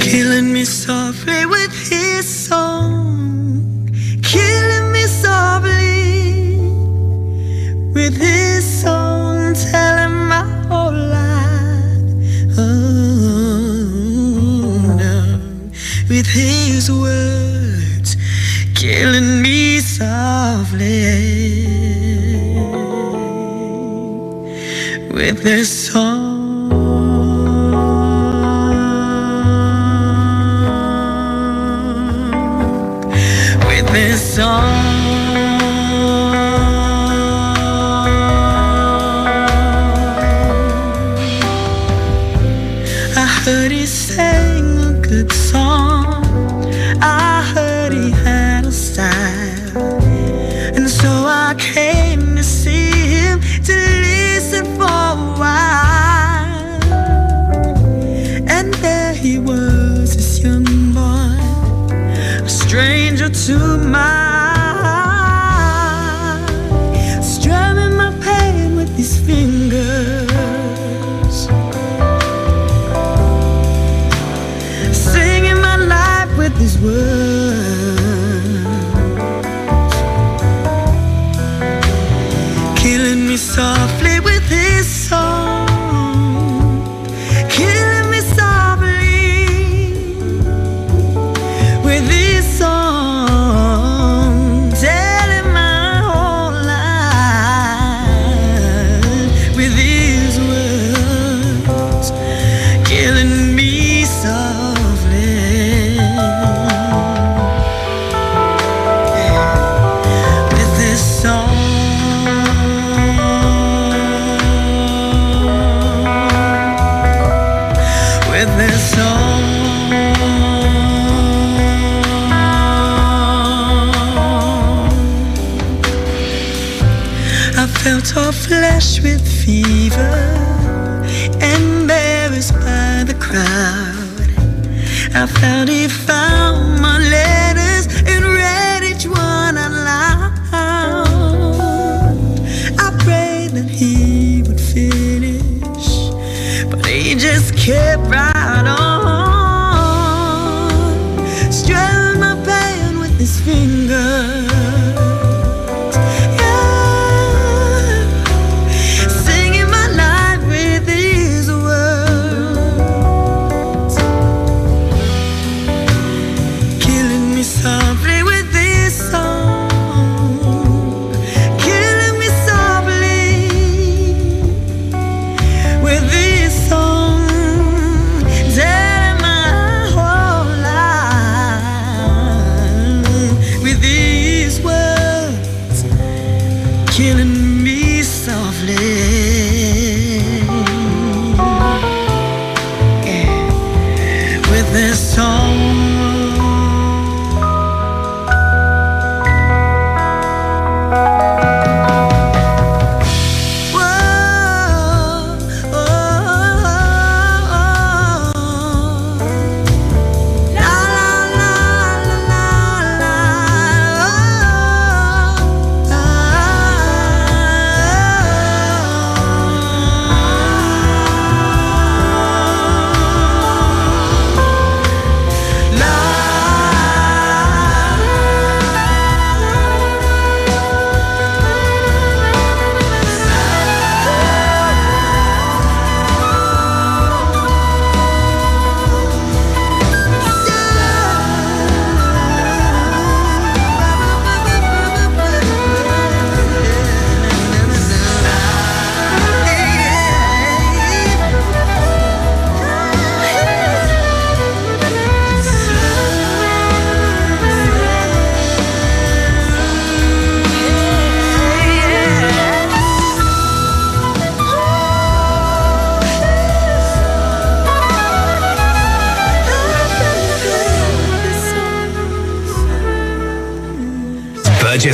killing me softly with his song, killing me softly with his song, telling my whole life. Oh, no. With his words, killing me softly. With his song. With his I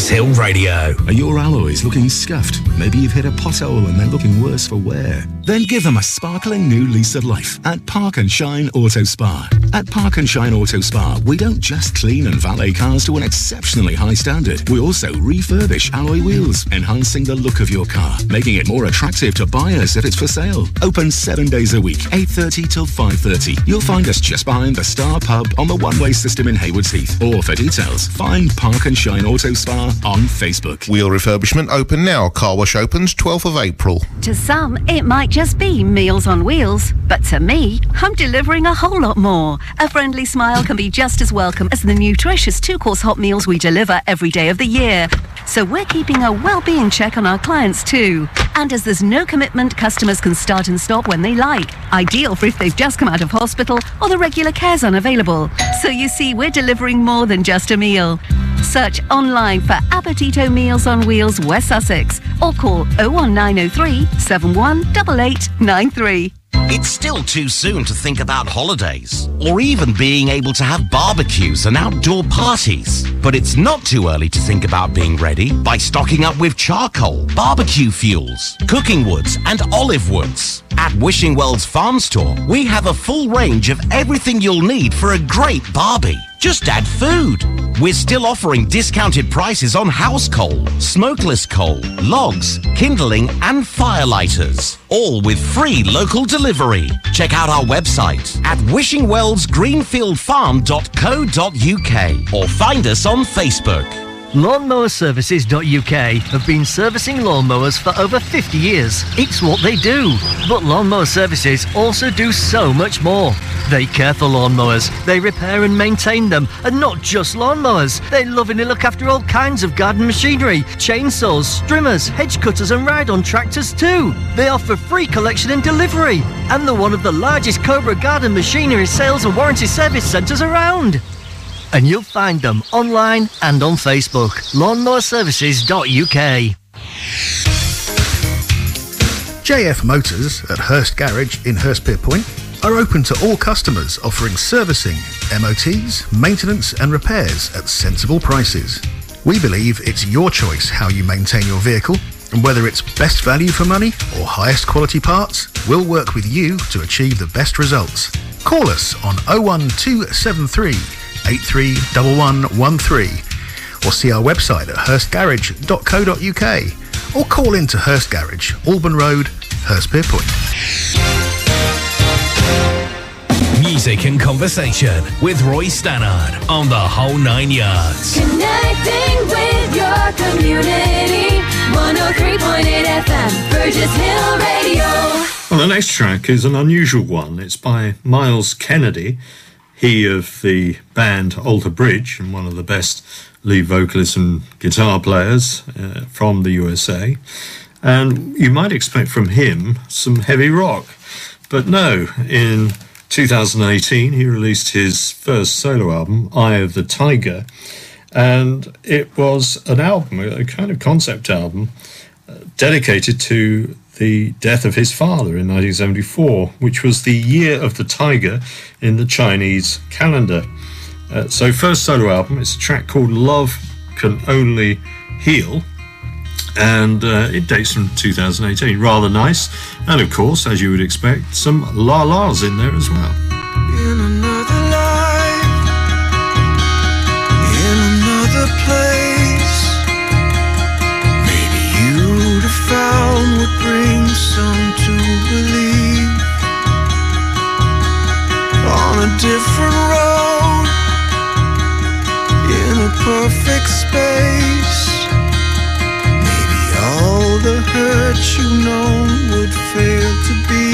Hill Radio. Are your alloys looking scuffed? Maybe you've hit a pothole and they're looking worse for wear. Then give them a sparkling new lease of life at Park and Shine Auto Spa. At Park and Shine Auto Spa, we don't just clean and valet cars to an exceptionally high standard. We also refurbish alloy wheels, enhancing the look of your car, making it more attractive to buyers if it's for sale. Open seven days a week, 8.30 till 5.30. You'll find us just behind the Star Pub on the one-way system in Haywards Heath. Or for details, find Park and Shine Auto Spa on Facebook. Wheel refurbishment open now. Car wash opens 12th of April. To some, it might just be Meals on Wheels, but to me, I'm delivering a whole lot more. A friendly smile can be just as welcome as the nutritious two course hot meals we deliver every day of the year. So we're keeping a well being check on our clients too. And as there's no commitment, customers can start and stop when they like. Ideal for if they've just come out of hospital or the regular care's unavailable. So you see, we're delivering more than just a meal. Search online for Appetito Meals on Wheels West Sussex or call 01903 718893. It's still too soon to think about holidays or even being able to have barbecues and outdoor parties. But it's not too early to think about being ready by stocking up with charcoal, barbecue fuels, cooking woods, and olive woods. At Wishing Wells Farm Store, we have a full range of everything you'll need for a great barbie. Just add food. We're still offering discounted prices on house coal, smokeless coal, logs, kindling, and firelighters. All with free local delivery. Check out our website at wishingwellsgreenfieldfarm.co.uk or find us on Facebook. Lawnmowerservices.uk have been servicing lawnmowers for over 50 years. It's what they do. But Lawnmower Services also do so much more. They care for lawnmowers, they repair and maintain them, and not just lawnmowers. They lovingly look after all kinds of garden machinery, chainsaws, trimmers, hedge cutters, and ride on tractors too. They offer free collection and delivery, and they're one of the largest Cobra garden machinery sales and warranty service centres around and you'll find them online and on Facebook. Lawnmowerservices.uk. JF Motors at Hurst Garage in Hurstpierpoint are open to all customers offering servicing, MOTs, maintenance and repairs at sensible prices. We believe it's your choice how you maintain your vehicle and whether it's best value for money or highest quality parts, we'll work with you to achieve the best results. Call us on 01273 831113 or see our website at hurstgarage.co.uk or call into Hurst Garage, Alban Road, Hurstpierpoint. Music and conversation with Roy Stannard on the whole nine yards. Connecting with your community. 103.8 FM, Burgess Hill Radio. Well, the next track is an unusual one. It's by Myles Kennedy, he of the band Alter Bridge, and one of the best lead vocalists and guitar players uh, from the USA. And you might expect from him some heavy rock. But no, in 2018, he released his first solo album, Year of the Tiger. And it was an album, a kind of concept album, uh, dedicated to the death of his father in 1974, which was the year of the tiger in the Chinese calendar. Uh, so, first solo album, it's a track called Love Can Only Heal, and uh, it dates from 2018. Rather nice, and of course, as you would expect, some la la's in there as well. In another life, in another place, maybe you'd have found what brings some to believe. On a different road, in a perfect space, the hurt you know would fail to be.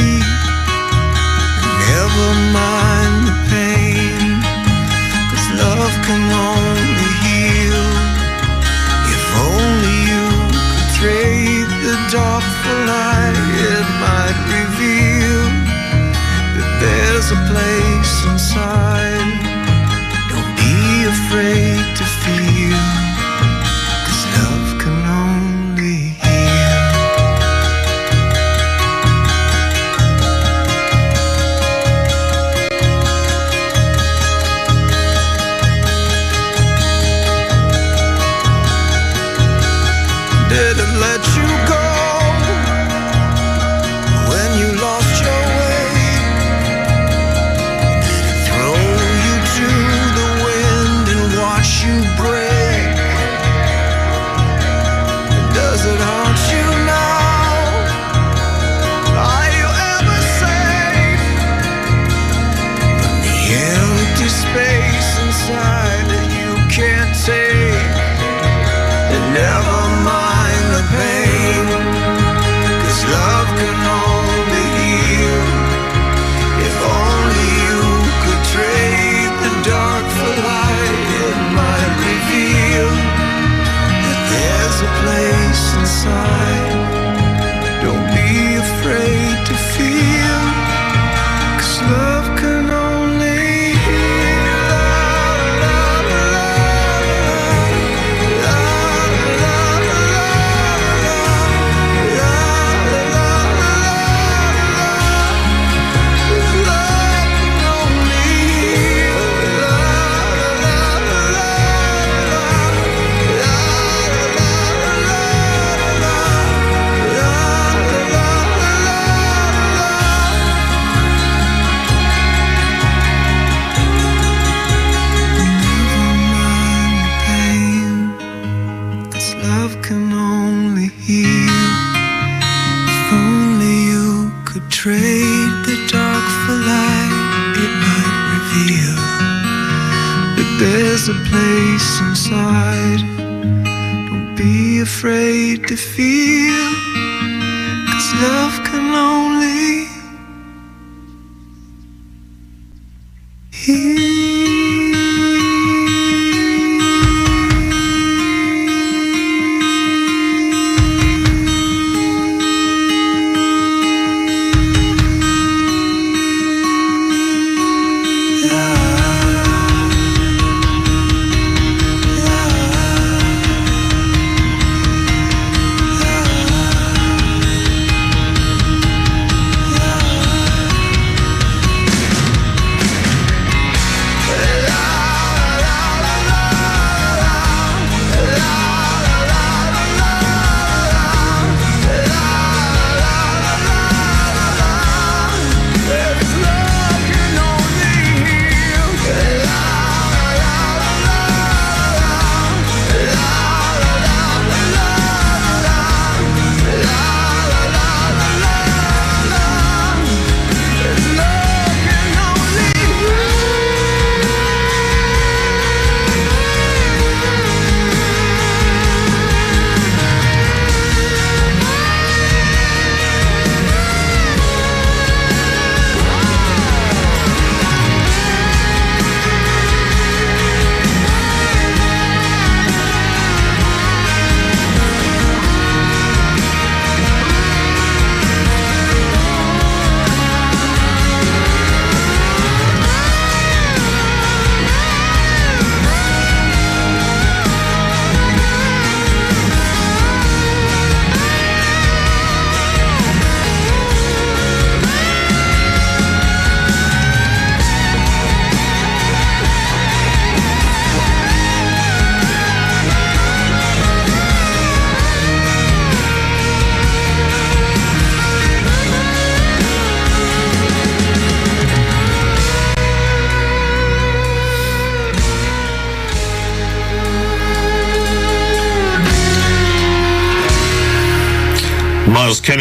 Never mind the pain, cause love can only heal. If only you could trade the dark for light, it might reveal that there's a place inside. Don't be afraid place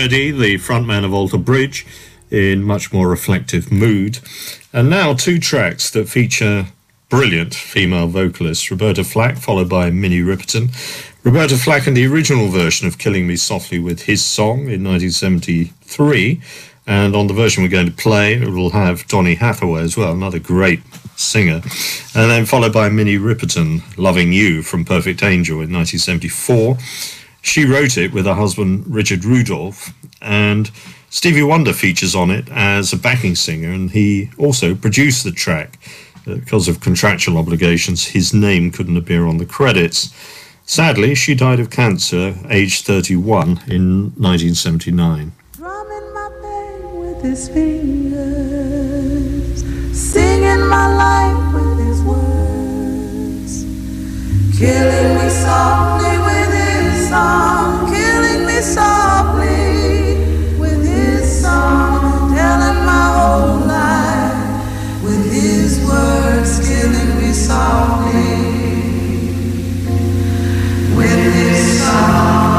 The frontman of Alter Bridge, in much more reflective mood. And now two tracks that feature brilliant female vocalists Roberta Flack, followed by Minnie Riperton. Roberta Flack and the original version of Killing Me Softly with his song in 1973. And on the version we're going to play, it will have Donny Hathaway as well, another great singer. And then followed by Minnie Riperton, Loving You from Perfect Angel in 1974. She wrote it with her husband Richard Rudolph, and Stevie Wonder features on it as a backing singer, and he also produced the track. Because of contractual obligations, his name couldn't appear on the credits. Sadly, she died of cancer, aged 31, in 1979. with his fingers, singing my life with his words, killing me softly with softly with his song,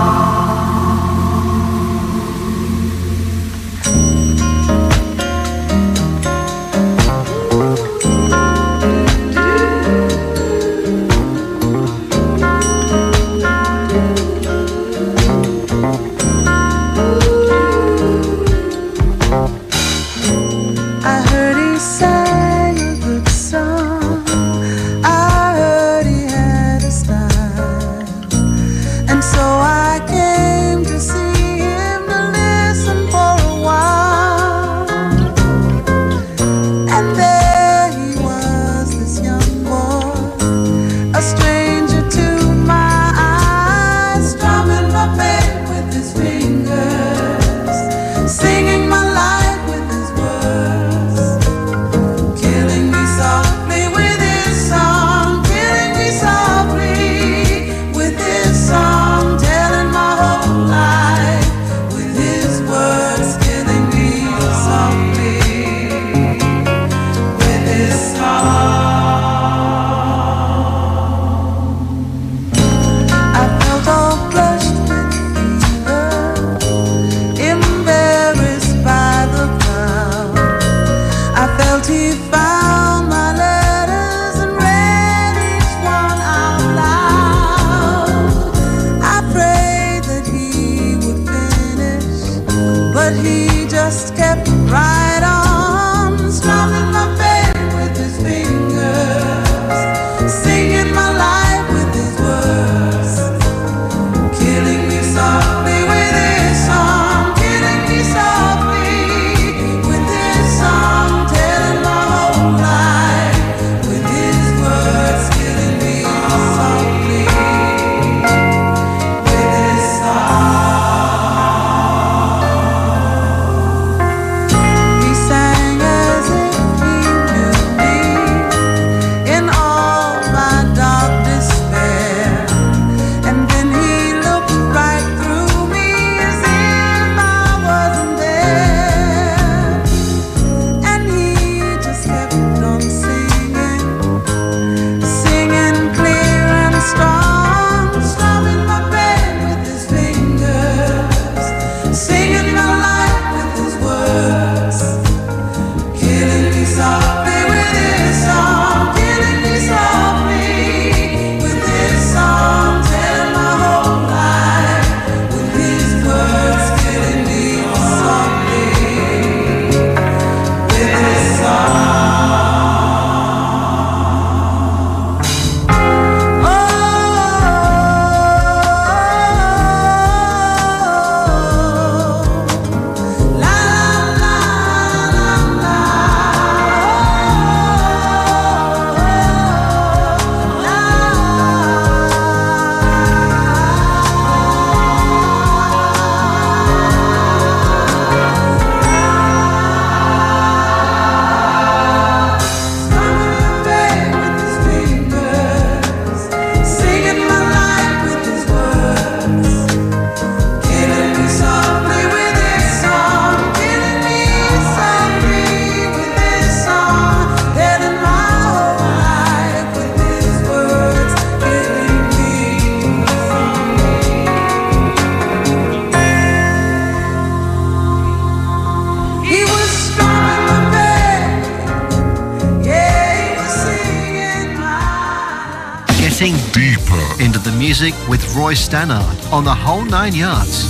Roy Stannard on the whole nine yards.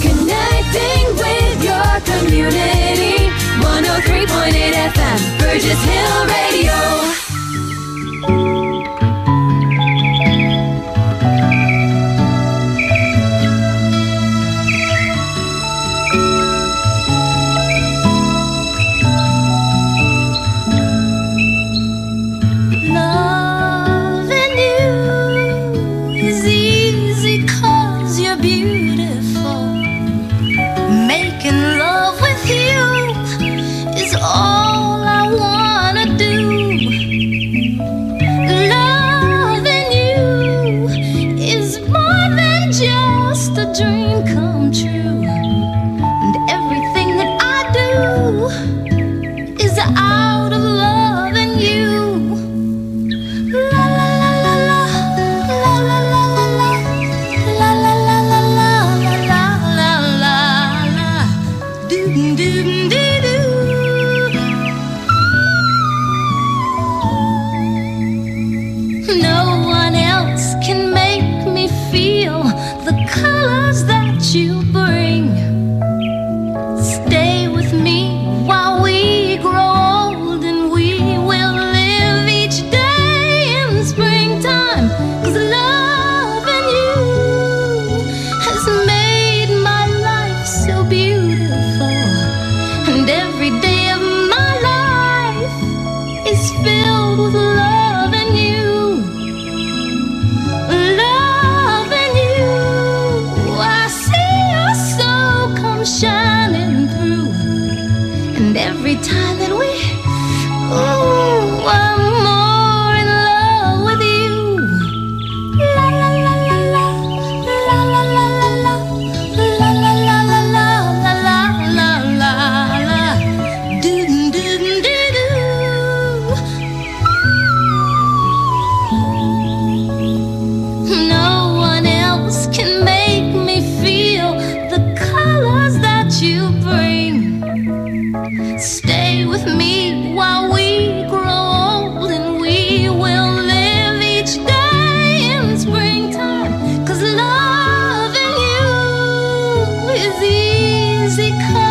Easy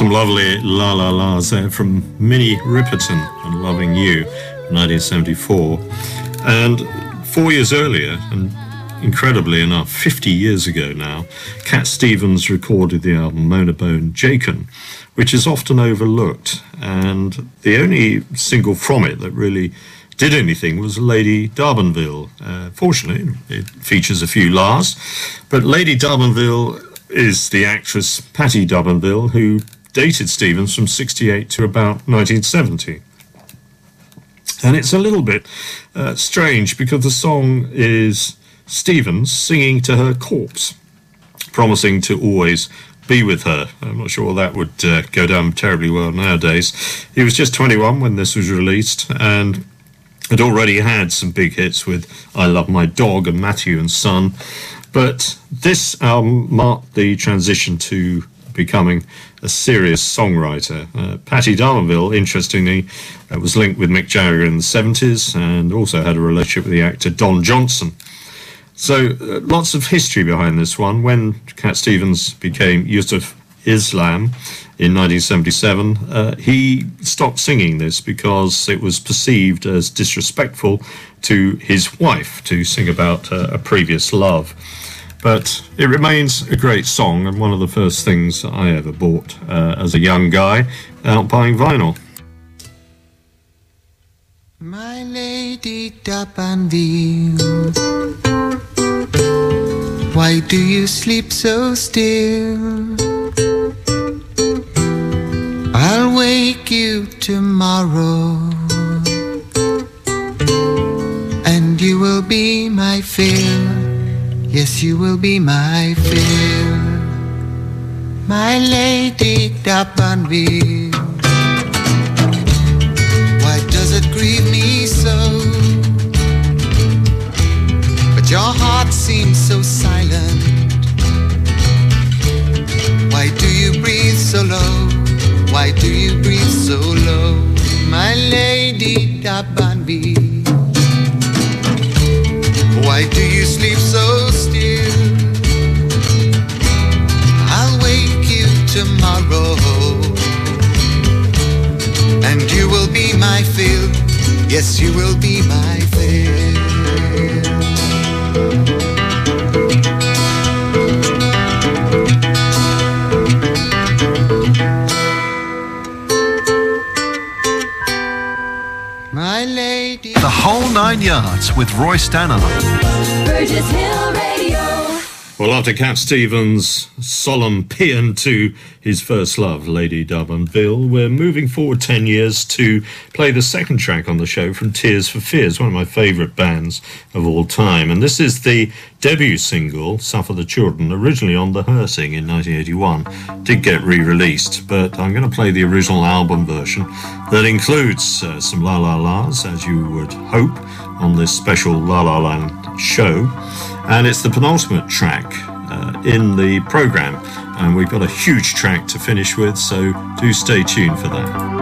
some lovely la la la's there from Minnie Riperton and Loving You, 1974. And four years earlier, and incredibly enough, 50 years ago now, Cat Stevens recorded the album Mona Bone Jakon, which is often overlooked. And the only single from it that really did anything was Lady D'Arbanville. Uh, fortunately, it features a few Lars, but Lady D'Arbanville is the actress Patty D'Arbanville, who dated Stevens from 68 to about 1970. And it's a little bit uh, strange because the song is Stevens singing to her corpse, promising to always be with her. I'm not sure that would uh, go down terribly well nowadays. He was just 21 when this was released and had already had some big hits with I Love My Dog and Matthew and Son. But this album marked the transition to becoming a serious songwriter. Uh, Patty D'Arbanville, interestingly, uh, was linked with Mick Jagger in the 70s and also had a relationship with the actor Don Johnson. So uh, lots of history behind this one. When Cat Stevens became Yusuf Islam in 1977, uh, he stopped singing this because it was perceived as disrespectful to his wife to sing about uh, a previous love. But it remains a great song and one of the first things I ever bought uh, as a young guy out buying vinyl. My lady D'Arbanville, why do you sleep so still? I'll wake you tomorrow, and you will be my fill. Yes, you will be my fill, my lady D'Arbanville. Why does it grieve me so? But your heart seems so silent. Why do you breathe so low? Why do you breathe so low? My lady Dabanbi. Why do you sleep so tomorrow and you will be my fill. Yes, you will be my fill. My lady. The whole nine yards with Roy Stannard. Well, after Cat Stevens' solemn paean to his first love, Lady D'Arbanville, we're moving forward 10 years to play the second track on the show from Tears for Fears, one of my favourite bands of all time. And this is the debut single, Suffer the Children, originally on The Hurting in 1981. Did get re released, but I'm going to play the original album version that includes uh, some La La La's, as you would hope, on this special La La Land show. And it's the penultimate track uh, in the programme. And we've got a huge track to finish with, so do stay tuned for that.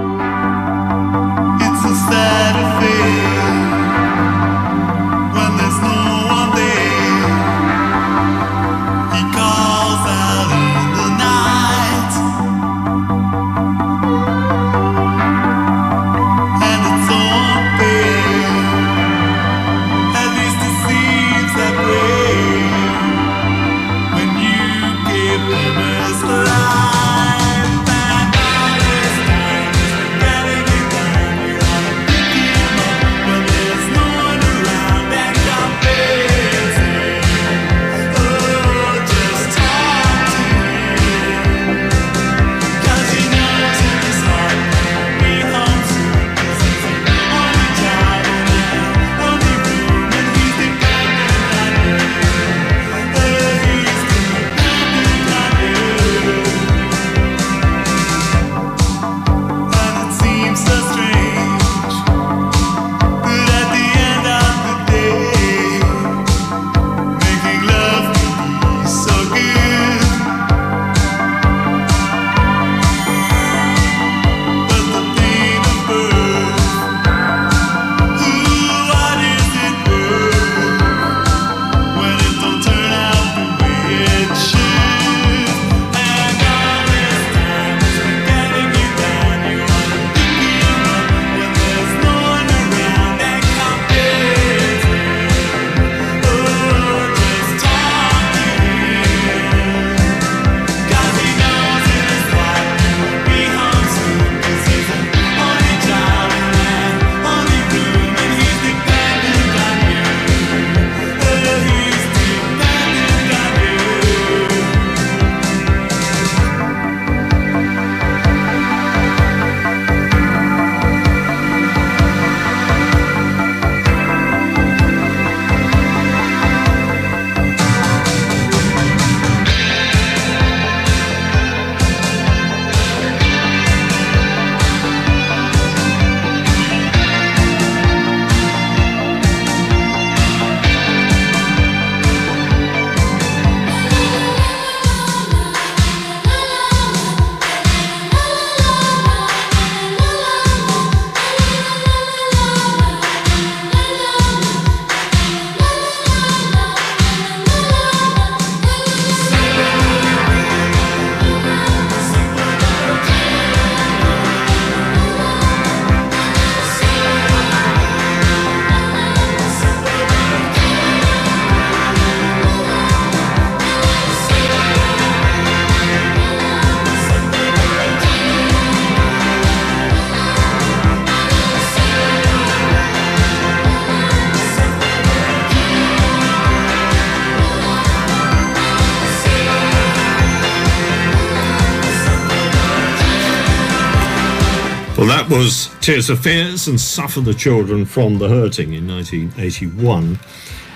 Well, that was Tears for Fears and Suffer the Children from the Hurting in 1981.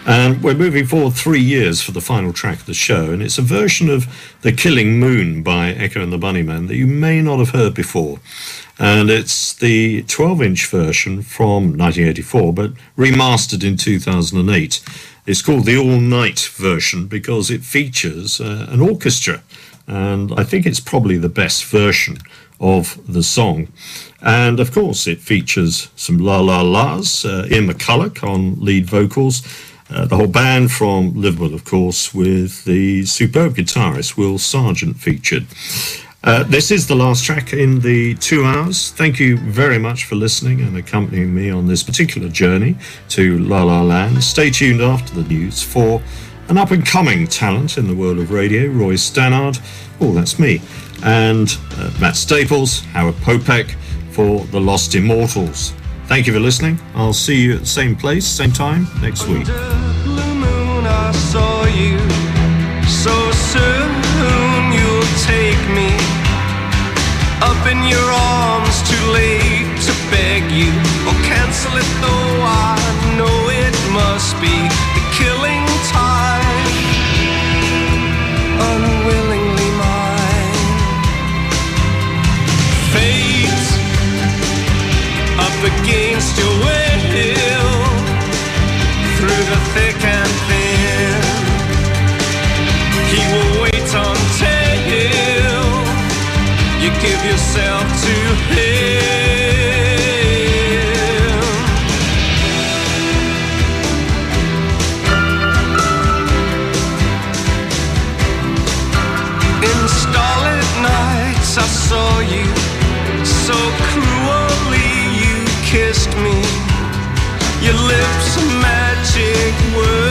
And we're moving forward three years for the final track of the show, and it's a version of The Killing Moon by Echo and the Bunnymen that you may not have heard before. And it's the 12 inch version from 1984, but remastered in 2008. It's called the All Night version because it features uh, an orchestra, and I think it's probably the best version of the song. And of course, it features some La La La's, uh, Ian McCulloch on lead vocals, uh, the whole band from Liverpool, of course, with the superb guitarist Will Sergeant featured. Uh, this is the last track in the two hours. Thank you very much for listening and accompanying me on this particular journey to La La Land. Stay tuned after the news for an up and coming talent in the world of radio, Roy Stannard. Oh, that's me. And uh, Matt Staples, Howard Popek for The Lost Immortals. Thank you for listening. I'll see you at the same place, same time next week. or cancel it, though I know it must be the killing hope against your will through the thick and thin. He will wait until you give yourself to him. I saw you big world.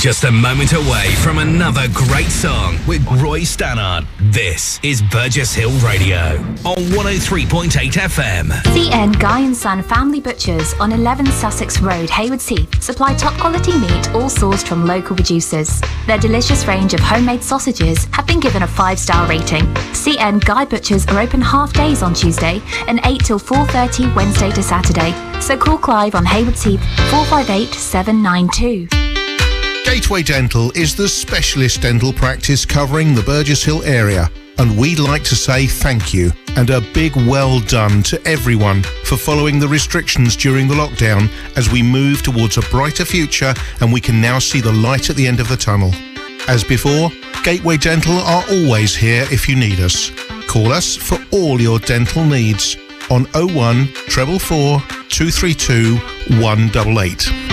Just a moment away from another great song with Roy Stannard. This is Burgess Hill Radio on 103.8 FM. CN Guy and Son Family Butchers on 11 Sussex Road, Haywards Heath, supply top quality meat, all sourced from local producers. Their delicious range of homemade sausages have been given a five star rating. CN Guy Butchers are open half days on Tuesday and 8 till 4:30 Wednesday to Saturday. So call Clive on Haywards Heath 458 792. Gateway Dental is the specialist dental practice covering the Burgess Hill area, and we'd like to say thank you and a big well done to everyone for following the restrictions during the lockdown as we move towards a brighter future and we can now see the light at the end of the tunnel. As before, Gateway Dental are always here if you need us. Call us for all your dental needs on 01 444 232 188.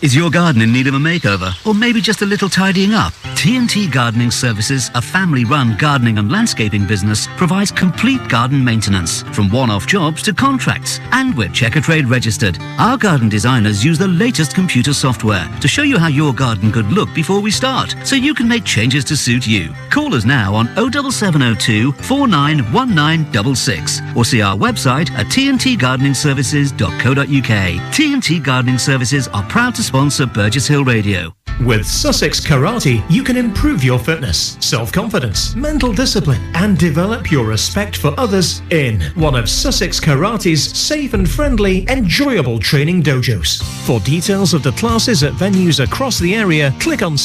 Is your garden in need of a makeover? Or maybe just a little tidying up? TNT Gardening Services, a family run gardening and landscaping business, provides complete garden maintenance, from one off jobs to contracts. And we're Checkatrade registered. Our garden designers use the latest computer software to show you how your garden could look before we start, so you can make changes to suit you. Call us now on 07702 491966 or see our website at tntgardeningservices.co.uk. TNT Gardening Services are proud to sponsor Burgess Hill Radio. With Sussex Karate, you can improve your fitness, self confidence, mental discipline, and develop your respect for others in one of Sussex Karate's safe and friendly, enjoyable training dojos. For details of the classes at venues across the area, click on